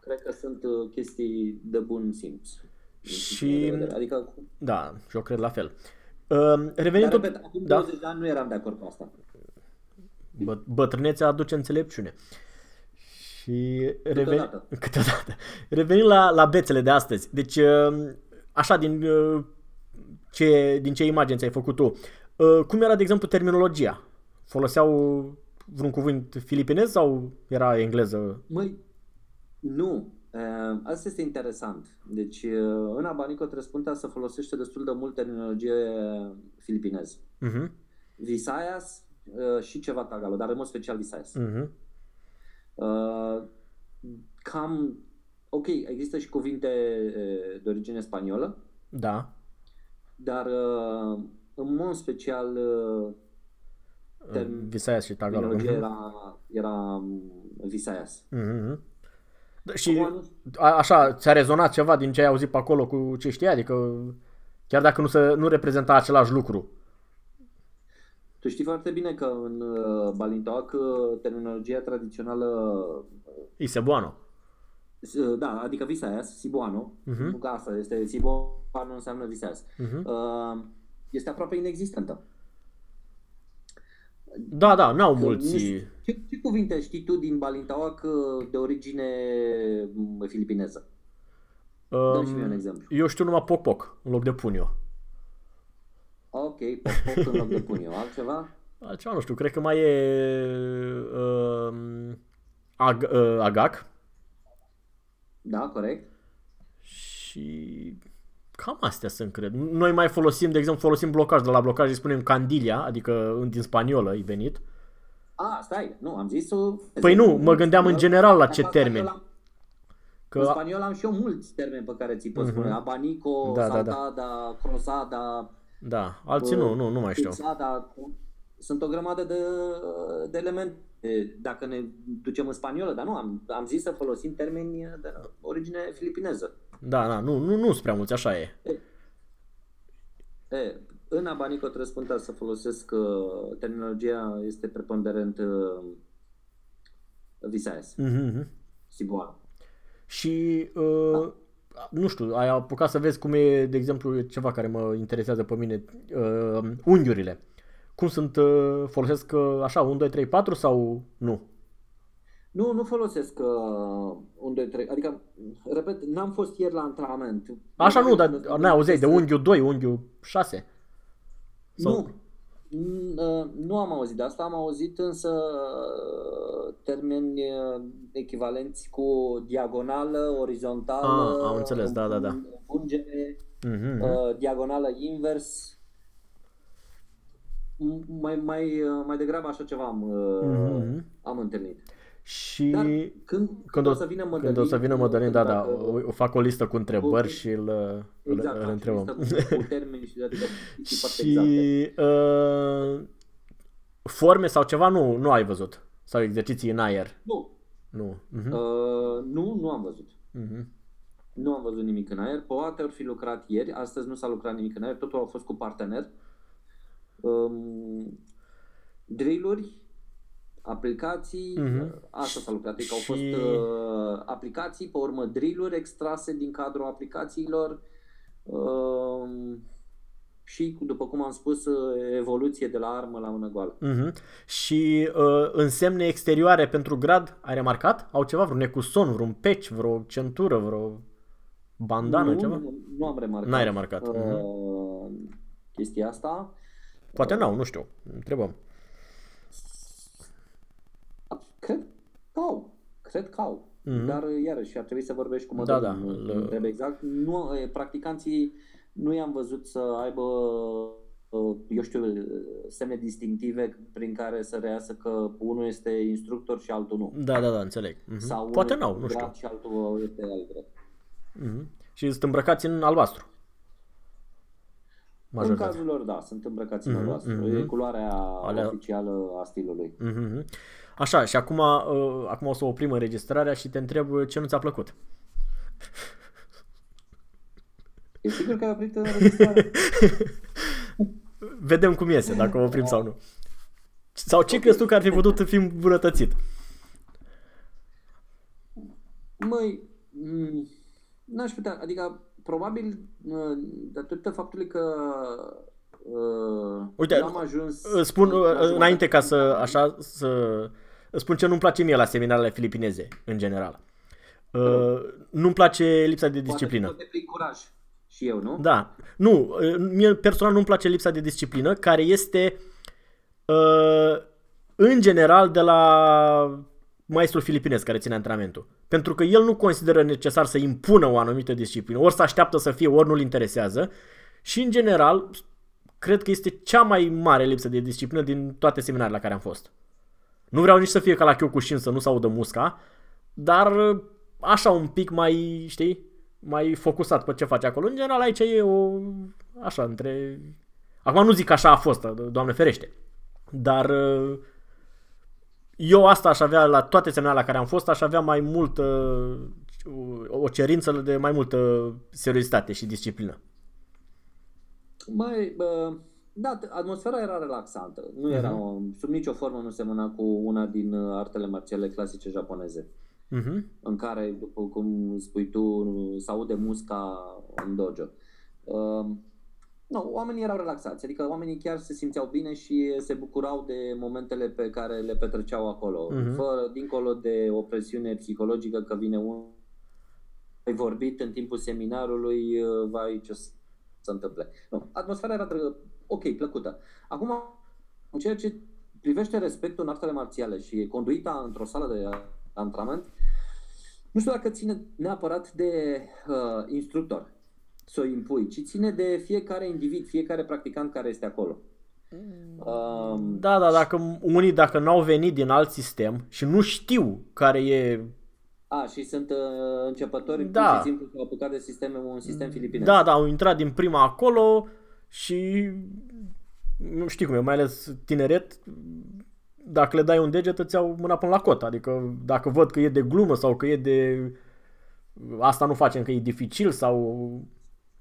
Cred că sunt uh, chestii de bun simț. din Și- punctul meu de vedere. Adică, Da, și eu cred la fel. Uh, Revenind dar, tot... repet, acum da. 20 de ani nu eram de acord cu asta. Bă, bătrânețea aduce înțelepciune. Și reveni... Câteodată. Câteodată. Revenind la, la bețele de astăzi. Deci, uh, așa, din uh, ce, din ce imagini ți-ai făcut tu, uh, cum era, de exemplu, terminologia? Foloseau vreun cuvânt filipinez sau era engleză? Măi, nu. Uh, Asta este interesant. Deci, uh, în Abanico Trespunta se folosește destul de mult terminologie filipineză. Uh-huh. Visayas uh, și ceva Tagalog, dar în mod special Visayas. Uh-huh. Uh, cam, ok, există și cuvinte uh, de origine spaniolă, Da. Dar uh, în mod special uh, Term- Visayas și Tagalog. terminologia Mhm. era, era um, Visayas. Mhm. Da, Și Acum, nu- a, așa, ți-a rezonat ceva din ce ai auzit pe acolo cu ce știi? Adică chiar dacă nu, se, nu reprezenta același lucru. Tu știi foarte bine că în uh, Balintoac uh, terminologia tradițională, Isebuano. Uh, da, adică Visayas, Sibuano, Mhm. nu că asta este, Sibuano înseamnă Visayas, Mhm. uh, este aproape inexistentă. Da, da, n-au Că nu mulți. știu, ce, ce cuvinte știi tu din Balintoac uh, de origine m, filipineză? Dă și mie un Um, exemplu. eu știu numai poc poc în loc de punio. Ok, pop, pop în loc de pun eu. Altceva? Altceva nu știu, cred că mai e um, ag, uh, agac Da, corect. și cam astea sunt, cred. Noi mai folosim, de exemplu, folosim blocaj, de la blocaj îi spunem candilia, adică în- din spaniolă e venit. A, stai, nu, am zis o... Păi nu, mă gândeam în general la ce În termeni. spaniol am- Că În spaniol am și eu mulți termeni pe care ți pot spune. Abanico, Da, da, da. saltada, crosada, Da, alții nu, nu, nu mai știu. pizada. Sunt o grămadă de, de elemente dacă ne ducem în spaniolă, dar nu, am, am zis să folosim termeni de origine filipineză. Da, da, nu, nu, nu sunt prea mulți, așa e. E, în Abanico Trăspunta să folosesc uh, terminologia este preponderent uh, Visayas, Mhm. Sibuan. Și, uh, nu știu, ai apucat să vezi cum e, de exemplu, ceva care mă interesează pe mine, uh, unghiurile. Cum sunt, uh, folosesc uh, așa, 1, 2, 3, 4 sau nu? Nu, nu folosesc uh, un, doi, trei. Adică, repet, n-am fost ieri la antrenament. Așa nu, dar Probabil- n-ai auzeai de unghiul 2, unghiul 6? Sau- Nu. N- uh, Nu am auzit de asta, am auzit însă uh, termeni uh, echivalenți cu diagonală, orizontală, Ah, am înțeles, da, da, da. Ungere, Mhm. uh, diagonală invers. M- Mai, mai, uh, mai degrabă așa ceva am, uh, Mhm. am întâlnit. Și Dar când, când, o, să vină când Mădălin, o să vină Mădălin, da, da, dacă- o, o fac o listă cu întrebări Ok. și îl, îl, Exact, îl faci întrebăm. listă Cu, cu termeni și adică chestii foarte Și exacte. uh, forme sau ceva nu, nu ai văzut? Sau exerciții în aer? Nu, Nu. Mhm. uh, nu, nu am văzut. Mhm. Nu am văzut nimic în aer. Poate ar fi lucrat ieri, astăzi nu s-a lucrat nimic în aer, totul a fost cu partener. Um, drill-uri, aplicații, Mhm. asta s-a lucrat, adică au Și- fost uh, aplicații, pe urmă drill-uri extrase din cadrul aplicațiilor um, și, după cum am spus, uh, evoluție de la armă la mână goală. Mhm. Și uh, însemne exterioare pentru grad, ai remarcat? Au ceva, vreun necuson, vreun peci, vreo centură, vreo bandană, nu, ceva? Nu, nu am remarcat. N-ai remarcat. Uh, chestia asta. Poate n-au, nu știu. Întrebăm. Cred că au. Cred că au. Mhm. Dar, iarăși, ar trebui să vorbești cu Da, Mădălin. da, Nu, îl- nu trebuie exact. Nu, e, practicanții nu i-am văzut să aibă uh, eu știu, semne distinctive prin care să reiasă că unul este instructor și altul nu. Da, da, da, înțeleg. Mhm. Sau Poate unul n-au, nu știu. grad și altul este alt grad. Mhm. Și sunt îmbrăcați în albastru. Majoritatea. În cazul lor, da, sunt îmbrăcați în Mhm, albastru. mhm. E culoarea Alea- oficială a stilului. Mhm. Așa, și acum, uh, acum o să oprim înregistrarea și te întreb uh, ce nu ți-a plăcut. E sigur că ai oprit înregistrarea? Vedem cum iese, dacă o oprim sau nu. Sau ce crezi tu că ar fi putut fi îmbunătățit? Măi, m, n-aș putea, adică probabil uh, datorită faptului că uh, Uite, n-am ajuns... Îți Spun la uh, jumătate- înainte ca să așa să îți spun ce nu-mi place mie la seminarele filipineze în general. Uh, nu-mi place lipsa de Poate disciplină. Poate plin curaj. Și eu, nu? Da. Nu, uh, mie personal nu-mi place lipsa de disciplină care este uh, în general de la maestrul filipinez care ține antrenamentul. Pentru că el nu consideră necesar să impună o anumită disciplină, ori să așteaptă să fie, ori nu-l interesează. Și în general, cred că este cea mai mare lipsă de disciplină din toate seminarele la care am fost. Nu vreau nici să fie ca la Kyokushin să nu se audă musca, dar uh, așa un pic mai, știi, mai focusat pe ce face acolo. În general aici e o, așa, între... Acum nu zic că așa a fost, doamne ferește, dar uh, eu asta aș avea la toate seminarele la care am fost, aș avea mai multă, o cerință de mai multă seriozitate și disciplină. Mai, bă, da, t- atmosfera era relaxantă. Nu era, Mhm. o, sub nicio formă nu semăna cu una din uh, artele marțiale clasice japoneze, Uh-huh. în care, după cum spui tu, se aude musca în dojo. Uh, nu, oamenii erau relaxați, adică oamenii chiar se simțeau bine și se bucurau de momentele pe care le petreceau acolo, Mhm. fără, dincolo de o presiune psihologică că vine un ai vorbit în timpul seminarului, uh, vai ce o să se întâmple. Nu, atmosfera era dră- ok, plăcută. Acum, în ceea ce privește respectul în artele marțiale și conduita într-o sală de antrenament, nu știu dacă ține neapărat de uh, instructor să o impui, ci ține de fiecare individ, fiecare practicant care este acolo. Um, Da, da, dacă unii dacă n-au venit din alt sistem și nu știu care e a, și sunt uh, începători, Da. pur și simplu s-au apucat de sisteme, un sistem filipinez. Da, da, au intrat din prima acolo și nu știi cum e, mai ales tineret, dacă le dai un deget îți iau mâna până la cot. Adică dacă văd că e de glumă sau că e de asta nu facem că e dificil sau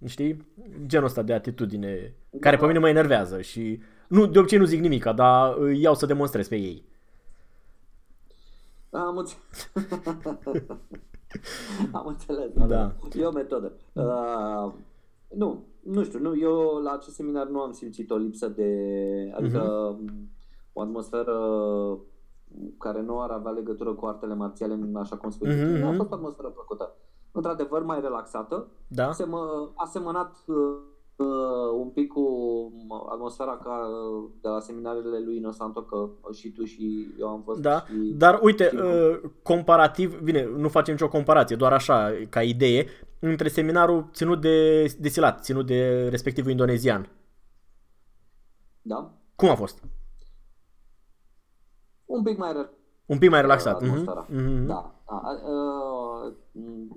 știi, genul ăsta de atitudine care pe mine mă enervează și nu, de obicei nu zic nimica, dar îi iau să demonstrez pe ei. Am înțeles. Am înțeles. Da. E o metodă. Uh, nu, nu știu, nu, eu la acest seminar nu am simțit o lipsă de, adică o atmosferă care nu ar avea legătură cu artele marțiale, așa cum spui. Mhm, Mm-hmm. A mhm. fost o atmosferă plăcută. Într-adevăr, mai relaxată. Da? Asemă, asemănat uh, uh, un pic cu atmosfera ca uh, de la seminarele lui Inosanto, că și tu și eu am fost. Da, și... dar uite, și- uh, comparativ, bine, nu facem nicio comparație, doar așa, ca idee, între seminarul ținut de, de Silat, ținut de respectivul indonezian. Da? Cum a fost? Un pic mai re- Un pic mai relaxat. atmosfera. Mhm, mhm. Da. A, a, a,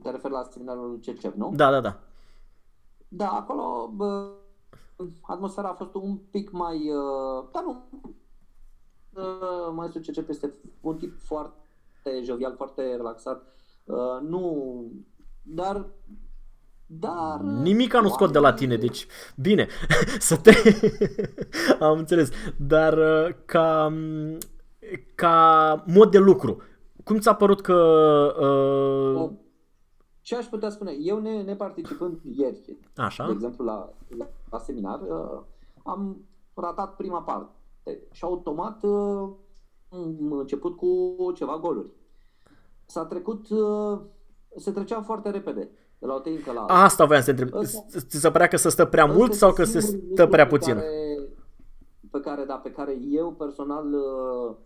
te referi la seminarul lui Cercep, nu? Da, da, da. Da, acolo bă, atmosfera a fost un pic mai... Uh, dar nu... Uh, Maestru Cercep este un tip foarte jovial, foarte relaxat. Uh, nu... Dar... Dar... Nimica nu scot de la tine, deci bine, să te... Am înțeles, dar uh, ca, ca mod de lucru, cum ți-a părut că... Uh, Ce aș putea spune? Eu ne, ne participând ieri, de așa? exemplu, la, la, la seminar, uh, am ratat prima parte și automat uh, am început cu ceva goluri. S-a trecut, uh, se trecea foarte repede de la o tehnică la alta. Asta voiam să întreb. Ăsta- Ți se părea că se stă prea Ăsta mult este sau că se singurul stă lucru prea pe puțin? Care, pe care, da, pe care eu personal uh,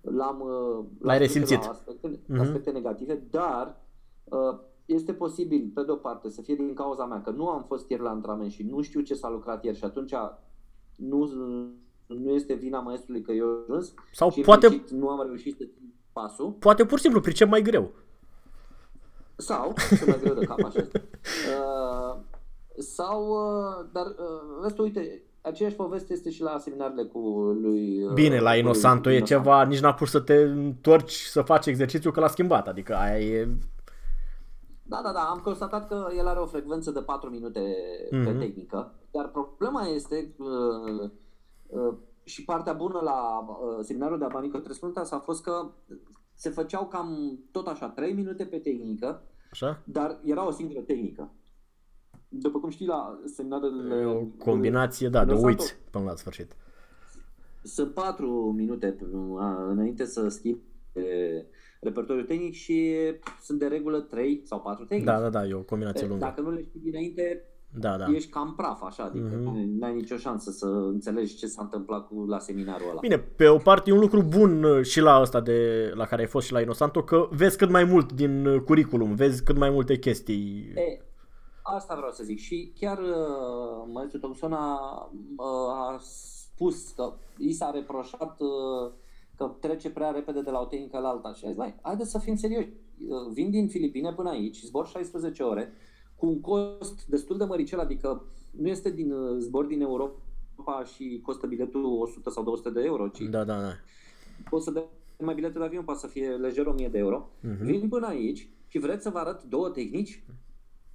l-am, uh, L-ai l-am resimțit. La aspecte, Mhm. aspecte negative, dar uh, este posibil, pe de-o parte, să fie din cauza mea, că nu am fost ieri la antrenament și nu știu ce s-a lucrat ieri și atunci nu, nu este vina maestrului că eu am ajuns Sau și poate, implicit nu am reușit să țin pasul. poate pur și simplu pricep mai greu. Sau, ce mai greu de cap așa. Uh, Sau, uh, dar, uh, vezi tu, uite, aceeași poveste este și la seminarele cu lui... uh, Bine, la cu Inosanto lui e ceva, nici n-a pus să te întorci să faci exercițiu că l-a schimbat, adică aia e... Da, da, da, am constatat că el are o frecvență de 4 minute pe Mhm. tehnică, dar problema este uh, uh, și partea bună la uh, seminarul de Abanico Tresfruntas a fost că se făceau cam tot așa 3 minute pe tehnică, Așa? dar era o singură tehnică. După cum știi, la seminarele... E o combinație, da, de Inosanto uiți până la sfârșit. Sunt 4 minute uh, înainte să schimb uh, repertoriul tehnic și sunt de regulă 3 sau 4 tehnici. Da, da, da, e o combinație lungă. Dacă nu le știi dinainte, Da, da. ești cam praf, așa, adică Mhm. n-ai nicio șansă să înțelegi ce s-a întâmplat cu, la seminarul ăla. Bine, pe o parte e un lucru bun uh, și la ăsta de, la care ai fost și la Inosanto, că vezi cât mai mult din uh, curriculum, vezi cât mai multe chestii. E, asta vreau să zic. Și chiar uh, maestru Thompson a, uh, a spus că i s-a reproșat uh, că trece prea repede de la o tehnică la alta. Și a zis, "Băi, haideți să fim serioși. Uh, Vin din Filipine până aici, zbor 16 ore, cu un cost destul de măricel, adică nu este din uh, zbor din Europa și costă biletul 100 sau 200 de euro, ci Da, da, da. poți să dai mai biletul de avion, poate să fie lejer 1000 de euro. Mhm. Vin până aici și vreți să vă arăt două tehnici?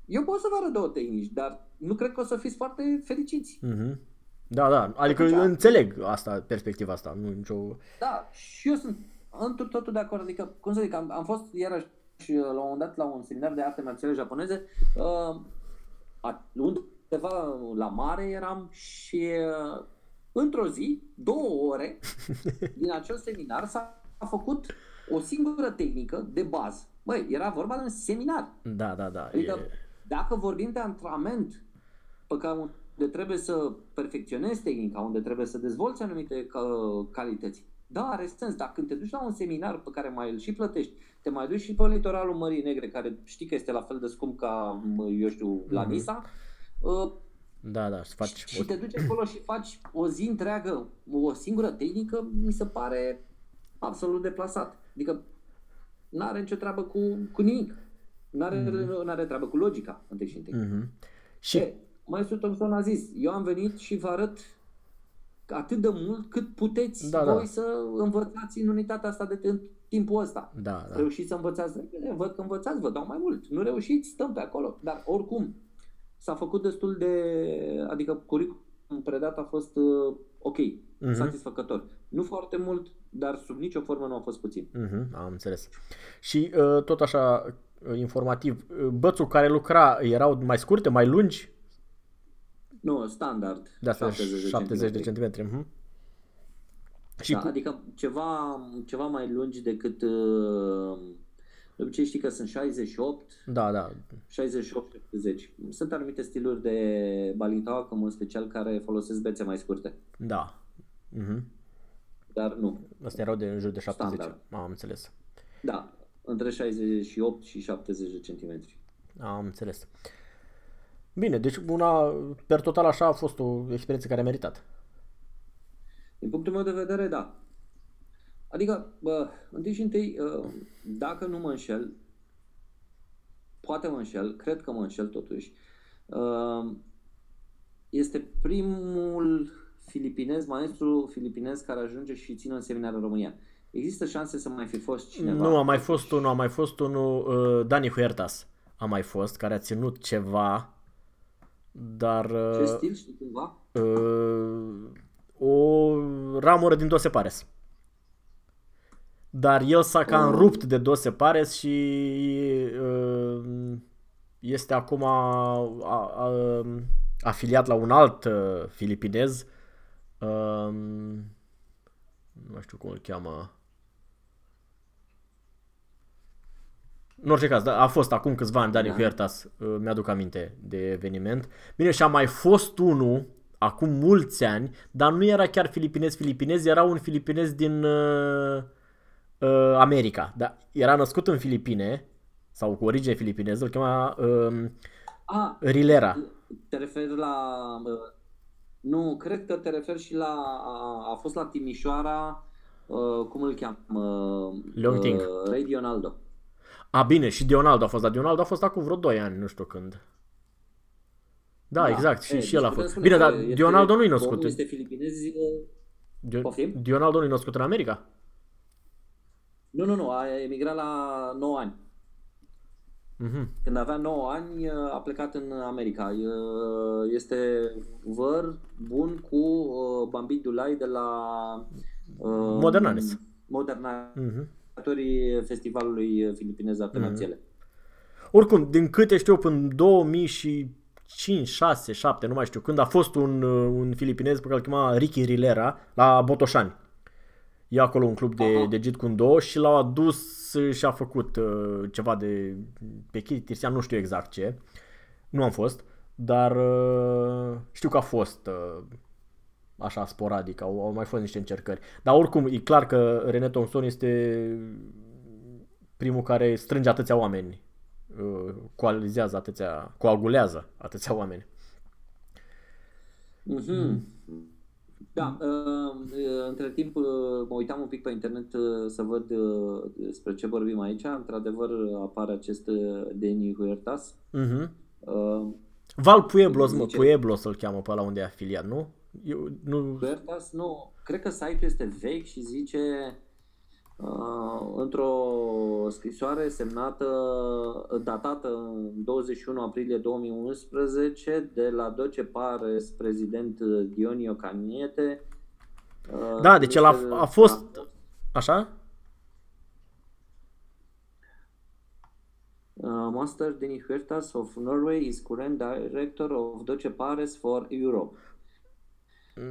Eu pot să vă arăt două tehnici, dar nu cred că o să fiți foarte fericiți. Mhm. Da, da, adică Atunci- eu înțeleg asta, perspectiva asta, nu nicio... Da, și eu sunt într totul de acord. Adică, cum să zic, am, am fost iarăși la un moment dat la un seminar de arte marțiale japoneze, uh, a- undeva la mare eram și uh, într-o zi, două ore din acel seminar s-a a făcut o singură tehnică de bază. Băi, era vorba de un seminar. Da, da, da. Adică, E... dacă vorbim de antrenament pe care unde trebuie să perfecționezi tehnica, unde trebuie să dezvolți anumite ca- calități, da, are sens, dar când te duci la un seminar pe care mai îl și plătești, te mai duci și pe litoralul Mării Negre, care știi că este la fel de scump ca, mă, eu știu, la Mhm. Nisa, uh, Da, da, să faci... și te duci acolo și faci o zi întreagă, o singură tehnică, mi se pare absolut deplasat. Adică nu are nicio treabă cu, cu nimic. Nu are, Mhm. are treabă cu logica, întâi și întâi. Mhm. Și... Și Maestru Thompson a zis, eu am venit și vă arăt atât de mult cât puteți Da, da. voi să învățați în unitatea asta de în timpul ăsta. Da, da. Reușiți să învățați repede, văd că învățați, vă dau mai mult. Nu reușiți, stăm pe acolo. Dar oricum, s-a făcut destul de... Adică curriculum predat a fost uh, ok, Mhm. satisfăcător. Nu foarte mult, dar sub nicio formă nu a fost puțin. Mhm, am înțeles. Și uh, tot așa, uh, informativ, uh, bățul care lucra erau mai scurte, mai lungi? Nu, standard. De asta 70 de 70 de centimetri. centimetri. Mhm. Și da, cu... adică ceva, ceva mai lungi decât uh, de obicei știi că sunt 68, Da, da. 68 70. Sunt anumite stiluri de balintao, cum în special care folosesc bețe mai scurte, Da. Mhm. dar nu. Astea erau de în jur de 70. Standard. Am înțeles. Da, între 68 și 70 de centimetri. Am înțeles. Bine, deci una, per total așa a fost o experiență care a meritat. Din punctul meu de vedere, da. Adică, bă, întâi și întâi, uh, dacă nu mă înșel, poate mă înșel, cred că mă înșel totuși, uh, este primul filipinez, maestru filipinez care ajunge și ține un seminar în România. Există șanse să mai fi fost cineva? Nu, a mai fost unul, a mai fost unul, uh, Dani Huertas a mai fost, care a ținut ceva, dar Ce uh, stil știi cumva? uh, o ramură din Dose Pares. Dar el s-a cam Oh. rupt de Dose Pares și uh, este acum a, a, a, afiliat la un alt uh, filipinez. Uh, nu știu cum îl cheamă. În orice caz, da, a fost acum câțiva ani Dani Da. Huertas, uh, mi-aduc aminte de eveniment. Bine, și a mai fost unul acum mulți ani, dar nu era chiar filipinez filipinez, era un filipinez din uh, uh, America. Da, era născut în Filipine sau cu origine filipineză, îl chema uh, A, Rilera. te referi la... uh, Nu, cred că te referi și la... A, a fost la Timișoara, uh, cum îl cheamă? Leon Ting. Uh, Ray Dionaldo. A, bine, și Dionaldo a fost, dar Dionaldo a fost acum vreo 2 ani, nu știu când. Da, Da, exact, și, e, și el a deci fost. putem Bine, spune dar că este- Dionaldo nu-i născut. Domnul este filipinez. e- Dio- Poftim? Dionaldo nu-i născut în America? Nu, nu, nu, a emigrat la 9 ani. Mhm. Când avea 9 ani a plecat în America. E- Este văr bun cu uh, Bambi Dulai de la uh, Modernanes. Modernatorii Mhm. Festivalului Filipinez Arte Marțiale. Oricum, din câte știu, până în 2005, 6, 7, nu mai știu, când a fost un, uh, un filipinez pe care îl chema Ricky Rilera la Botoșani. E acolo un club de, Aha. de Jeet Kune Do și l-au adus și a făcut uh, ceva de pe Tirsian, nu știu exact ce. Nu am fost, dar uh, știu că a fost uh, așa sporadic, au, au mai fost niște încercări. Dar oricum, e clar că René Thompson este primul care strânge atâția oameni, uh, coalizează atâția, coagulează atâția oameni. Mhm. Da, uh, între timp uh, mă uitam un pic pe internet uh, să văd uh, despre ce vorbim aici. Într-adevăr apare acest uh, Deni Huertas. Uh-huh. Uh, Val Pueblos, mă, Zice- Pueblos îl cheamă pe la unde e afiliat, nu? Eu, nu... Huertas, nu, cred că site-ul este vechi și zice uh, într-o scrisoare semnată, datată în 21 aprilie 2011 de la Doce Pares, prezident Dionio Caniete. Uh, Da, deci el a, este- a fost... Așa? Uh, Master Denis Huertas of Norway is current director of Doce Pares for Europe.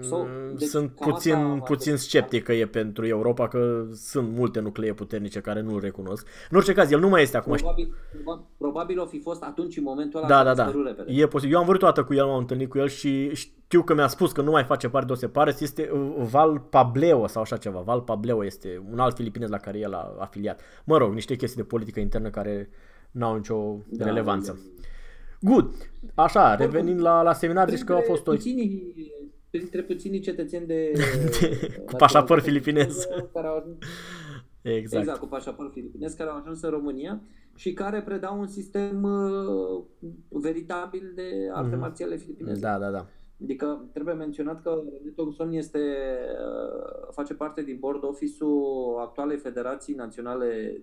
So, Mm, deci sunt cam puțin, asta- puțin sceptic că e pentru Europa, că sunt multe nuclee puternice care nu-l recunosc. În orice caz, el nu mai este acum. Probabil, probabil, probabil o fi fost atunci în momentul ăla Da, că da, a da. dispărut repede. E posibil. Eu am vorbit o dată cu el, m-am întâlnit cu el și știu că mi-a spus că nu mai face parte de Osepares. Este uh, Val Pableo sau așa ceva. Val Pableo este un alt filipinez la care el a afiliat. Mă rog, niște chestii de politică internă care n-au nicio Da, relevanță. da. Good. Așa, revenind la, la seminar, zici că a Printre fost o... puținii, printre puținii cetățeni de, cu pașaport filipinez. Care au ajuns, Exact. exact, cu pașaport filipinez, care au ajuns în România și care predau un sistem uh, veritabil de arte Mhm. marțiale filipineze. Da, da, da. Adică trebuie menționat că René Thompson este, uh, face parte din board office-ul actualei Federații Naționale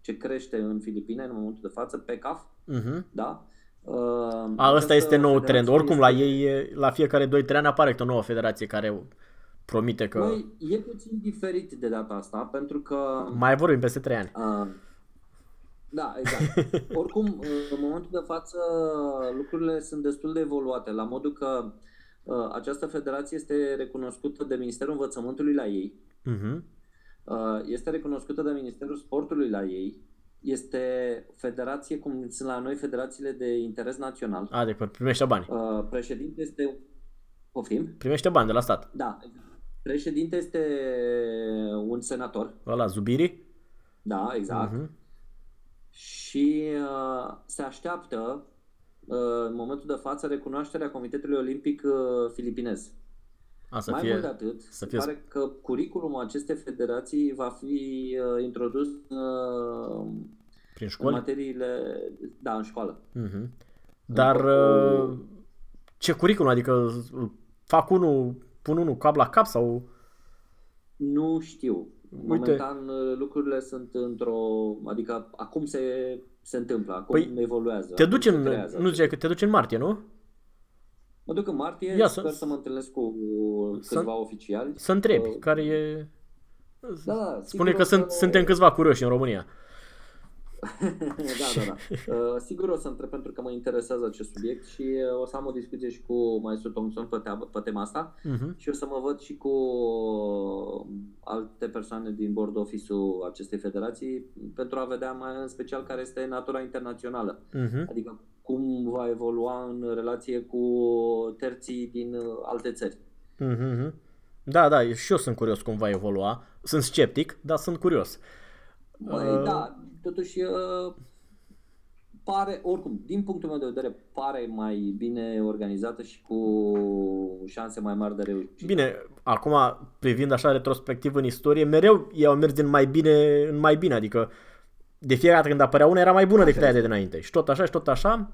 ce crește în Filipine în momentul de față, PECAF, Mhm. da? Uh, A, ăsta este nou federație trend. Oricum, la este- ei, e- la fiecare 2-3 ani apare câte o nouă federație care promite că Măi, e puțin diferit de data asta, pentru că... mai vorbim peste 3 ani. Uh, da, exact. Oricum, uh, în momentul de față, lucrurile sunt destul de evoluate, la modul că uh, această federație este recunoscută de Ministerul Învățământului la ei, Mhm. uh, este recunoscută de Ministerul Sportului la ei, este federație, cum sunt la noi federațiile de interes național. A, deci primește bani. Uh, președinte este... Poftim? Primește bani de la stat. Da. Președinte este un senator. Ăla, Zubiri. Da, exact. Mhm. Și uh, se așteaptă uh, în momentul de față recunoașterea Comitetului Olimpic uh, Filipinez. A, să Mai fie... mult de atât, să se fie- pare că curriculumul acestei federații va fi uh, introdus uh, Prin în școli. materiile, da, în școală. Mhm. Dar Cu- uh, ce curriculum? Adică fac unul, pun unul cap la cap sau... Nu știu. Uite. Momentan uh, lucrurile sunt într-o, adică acum se, se întâmplă, acum Păi, evoluează. Te acum duci se în, creează. nu ziceai că te duci în martie, nu? Mă duc în martie, Ia sper să- să mă întâlnesc cu câțiva oficiali. Să întrebi Uh, care e... Da, da, Spune sigur că o sunt, să- suntem câțiva curioși în România. da, da, da. Uh, sigur o să întreb pentru că mă interesează acest subiect și uh, o să am o discuție și cu maestru Thompson pe, te- pe tema asta Mhm. și o să mă văd și cu alte persoane din board office-ul acestei federații pentru a vedea mai în special care este natura internațională. Mhm. Adică cum va evolua în relație cu terții din uh, alte țări. Mhm. Da, da, și eu sunt curios cum va evolua. Sunt sceptic, dar sunt curios. Băi, Uh, da, totuși uh, pare, oricum, din punctul meu de vedere, pare mai bine organizată și cu șanse mai mari de reușită. Bine, acum privind așa retrospectiv în istorie, mereu ei au mers din mai bine în mai bine, adică de fiecare dată când apărea una era mai bună decât aia de dinainte. Și tot așa și tot așa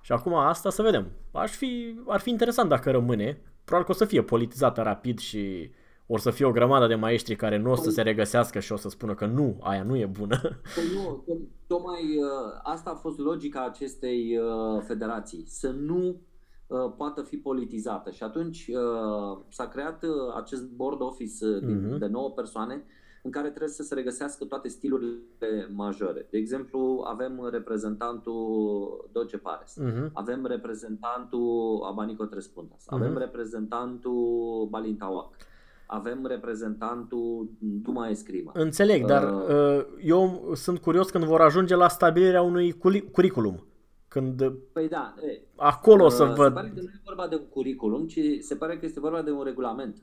Și acum asta să vedem. Aș fi, ar fi interesant dacă rămâne. Probabil că o să fie politizată rapid și or să fie o grămadă de maestri care nu o să se regăsească și o să spună că nu, aia nu e bună. Păi nu, tocmai uh, asta a fost logica acestei uh, federații, să nu uh, poată fi politizată. Și atunci s-a creat acest board office uh-huh. de 9 persoane în care trebuie să se regăsească toate stilurile majore. De exemplu, avem reprezentantul Doce Pares, uh-huh. avem reprezentantul Abanico Trespuntas, uh-huh. avem reprezentantul Balintawak, avem reprezentantul Duma Escrima. Înțeleg, uh, dar uh, eu sunt curios când vor ajunge la stabilirea unui curriculum. Când păi da, e, acolo uh, o să uh, văd. Se pare că nu e vorba de un curriculum, ci se pare că este vorba de un regulament.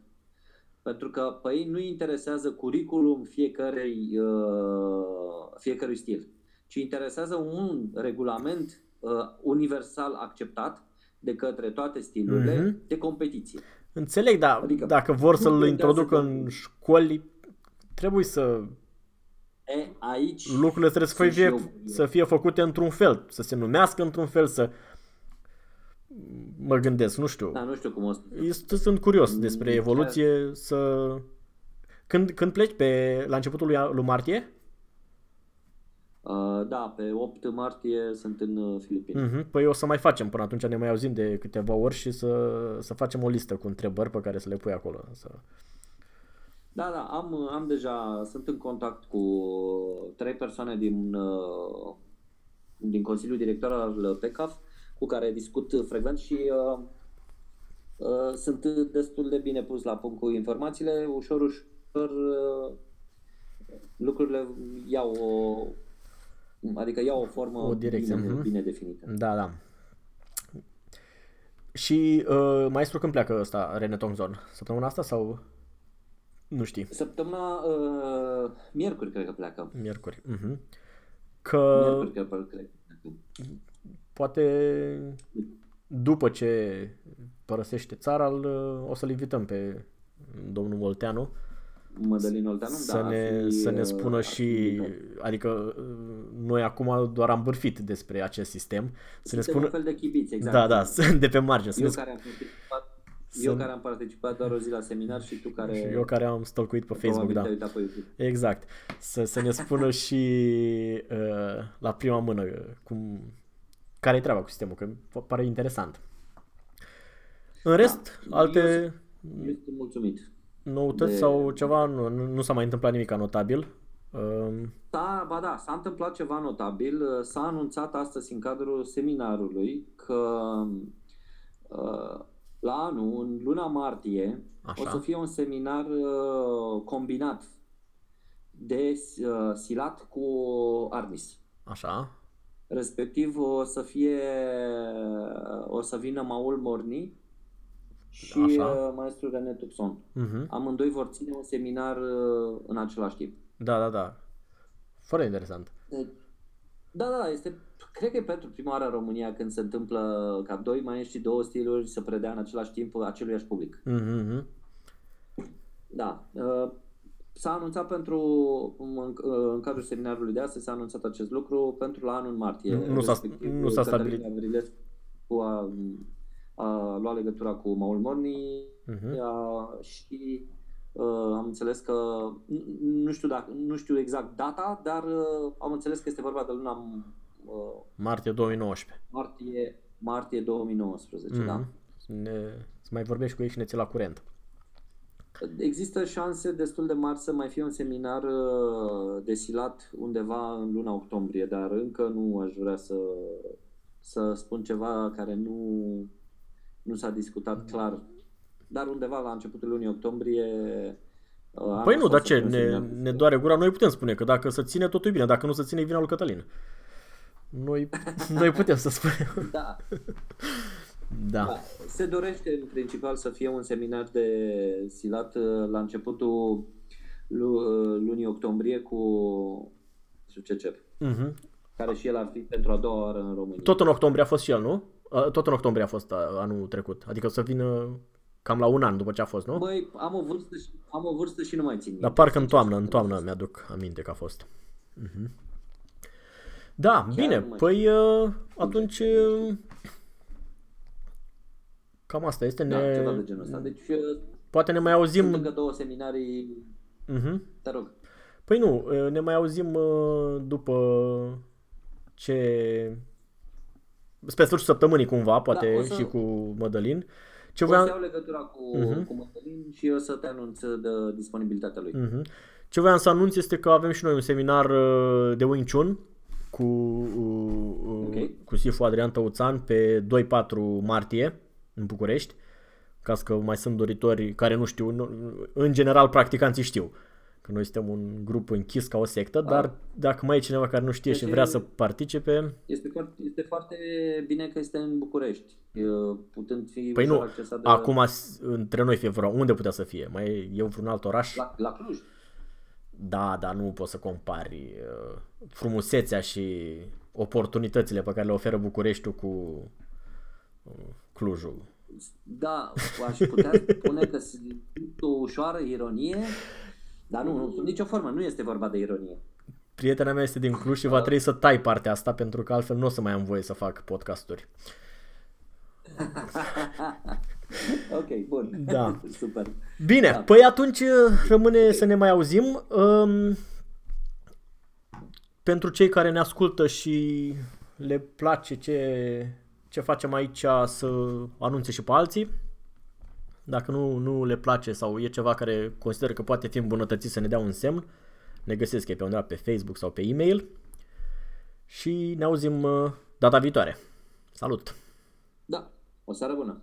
Pentru că pe ei nu interesează curriculum fiecărei, uh, fiecărui stil, ci interesează un regulament uh, universal acceptat de către toate stilurile mm-hmm. de competiție. Înțeleg, dar adică, dacă vor să-l introducă în școli, trebuie să... E, aici lucrurile trebuie să fie, să fie făcute într-un fel, să se numească într-un fel, să mă gândesc, nu știu. Da, nu știu cum o să... Este, sunt curios despre evoluție să... Când, când pleci pe, la începutul lui, lui martie? Uh, da, pe 8 martie sunt în uh, Filipine. Uh-huh. Păi o să mai facem până atunci, ne mai auzim de câteva ori și să, să facem o listă cu întrebări pe care să le pui acolo. Să... Da, da, am, am deja, sunt în contact cu trei persoane din, uh, din Consiliul Director al PECAF cu care discut frecvent și uh, uh, sunt destul de bine pus la punct cu informațiile, ușor, ușor uh, lucrurile iau o, adică iau o formă o direcție. Bine, uh-huh. bine definită. Da, da. Și uh, maestru când pleacă ăsta, René Tongzon? Săptămâna asta sau nu știi? Săptămâna uh, miercuri cred că pleacă. Miercuri. Uh-huh. Că... Miercuri cred că pleacă poate după ce părăsește țara, o să-l invităm pe domnul Molteanu. Mădălin Olteanu, să da, ne, fi, să ne spună și, fi adică noi acum doar am bârfit despre acest sistem. Să ne spună... un fel de chibiți, exact. Da, da, de pe margine. Eu, care am participat, să... eu care am participat doar o zi la seminar și tu care... Și eu care am stalkuit pe Facebook, da. Pe exact. Să, să ne spună și uh, la prima mână cum, care e treaba cu sistemul, că pare interesant. În rest, da, alte... Eu, eu sunt mulțumit. Noutăți de... sau ceva? Nu, nu, nu s-a mai întâmplat nimic notabil. Da, ba da, s-a întâmplat ceva notabil. S-a anunțat astăzi în cadrul seminarului că uh, la anul, în luna martie, Așa. o să fie un seminar uh, combinat de uh, silat cu Arnis. Așa. Respectiv o să fie, o să vină Maul Morni și Așa. Uh, maestru René Tuxon. Uh-huh. Amândoi vor ține un seminar uh, în același timp. Da, da, da. Foarte interesant. Da, da, este, cred că e pentru prima oară în România când se întâmplă ca doi maestri, două stiluri să predea în același timp aceluiași public. Uh-huh. Da. Uh, S-a anunțat pentru, în, în cadrul seminarului de astăzi, s-a anunțat acest lucru pentru la anul martie. Nu, s-a, nu s-a stabilit. Cu a, a luat legătura cu Maul Morni uh-huh. a, și uh, am înțeles că, nu știu, dacă, nu știu exact data, dar uh, am înțeles că este vorba de luna uh, martie 2019. Martie, martie 2019, uh-huh. da. Mhm. Ne, să mai vorbești cu ei și ne ții la curent. Există șanse destul de mari să mai fie un seminar uh, desilat undeva în luna octombrie, dar încă nu aș vrea să, să spun ceva care nu, nu s-a discutat clar. Dar undeva la începutul lunii octombrie uh, Păi nu, dar ce, ne, ne doare gura? Noi putem spune că dacă se ține, totul e bine. Dacă nu se ține, e vina lui Cătălin. Noi, noi putem să spunem. Da. Da. da. Se dorește în principal să fie un seminar de silat uh, la începutul uh, lunii octombrie cu CCCEP. Uh-huh. Care și el ar fi pentru a doua oară în România. Tot în octombrie a fost și el, nu? Tot în octombrie a fost anul trecut. Adică să vină cam la un an după ce a fost, nu? Băi, am o vârstă și, am o vârstă și nu mai țin. Dar parcă în toamnă, în toamnă mi-aduc aminte că a fost. Uh-huh. Da, Chiar bine, nu mai păi uh, atunci uh, cam asta este. Da, Ne, ceva de genul ăsta. Deci uh, poate ne mai sunt auzim. încă două seminarii, Uh-huh. te rog. Păi nu, uh, ne mai auzim uh, după ce... Spre sfârșitul săptămânii cumva, poate Da, o să- și cu Mădălin. Ce O să voiam... iau legătura cu, Mhm. cu Mătălin și o să te anunț de disponibilitatea lui. Mhm. Ce voiam să anunț este că avem și noi un seminar uh, de Wing Chun cu, uh, uh, Ok. cu Sifu Adrian Tăuțan pe 2-4 martie în București. Ca să că mai sunt doritori care nu știu, nu, în general practicanții știu că noi suntem un grup închis ca o sectă, dar dacă mai e cineva care nu știe și Deci vrea e- să participe, Este foarte, este foarte bine că este în București, uh, putând fi păi ușor nu, accesat de acum s- între noi fie vreo, unde putea să fie? Mai e, e vreun alt oraș? la, la Cluj. Da, dar nu poți să compari uh, frumusețea și oportunitățile pe care le oferă Bucureștiul cu uh, Clujul. Da, aș putea spune că sunt o ușoară ironie, dar nu, nu, sub nicio formă, nu este vorba de ironie. Prietena mea este din Cluj și va trebui să tai partea asta pentru că altfel nu o să mai am voie să fac podcasturi. ok, bun. Da. Super. Bine, Da. păi atunci uh, rămâne să ne mai auzim. Um, pentru cei care ne ascultă și le place ce, ce facem aici să anunțe și pe alții. Dacă nu, nu le place sau e ceva care consideră că poate fi îmbunătățit să ne dea un semn, ne găsesc e pe undeva pe Facebook sau pe e-mail și ne auzim uh, data viitoare. Salut! Da, o seară bună.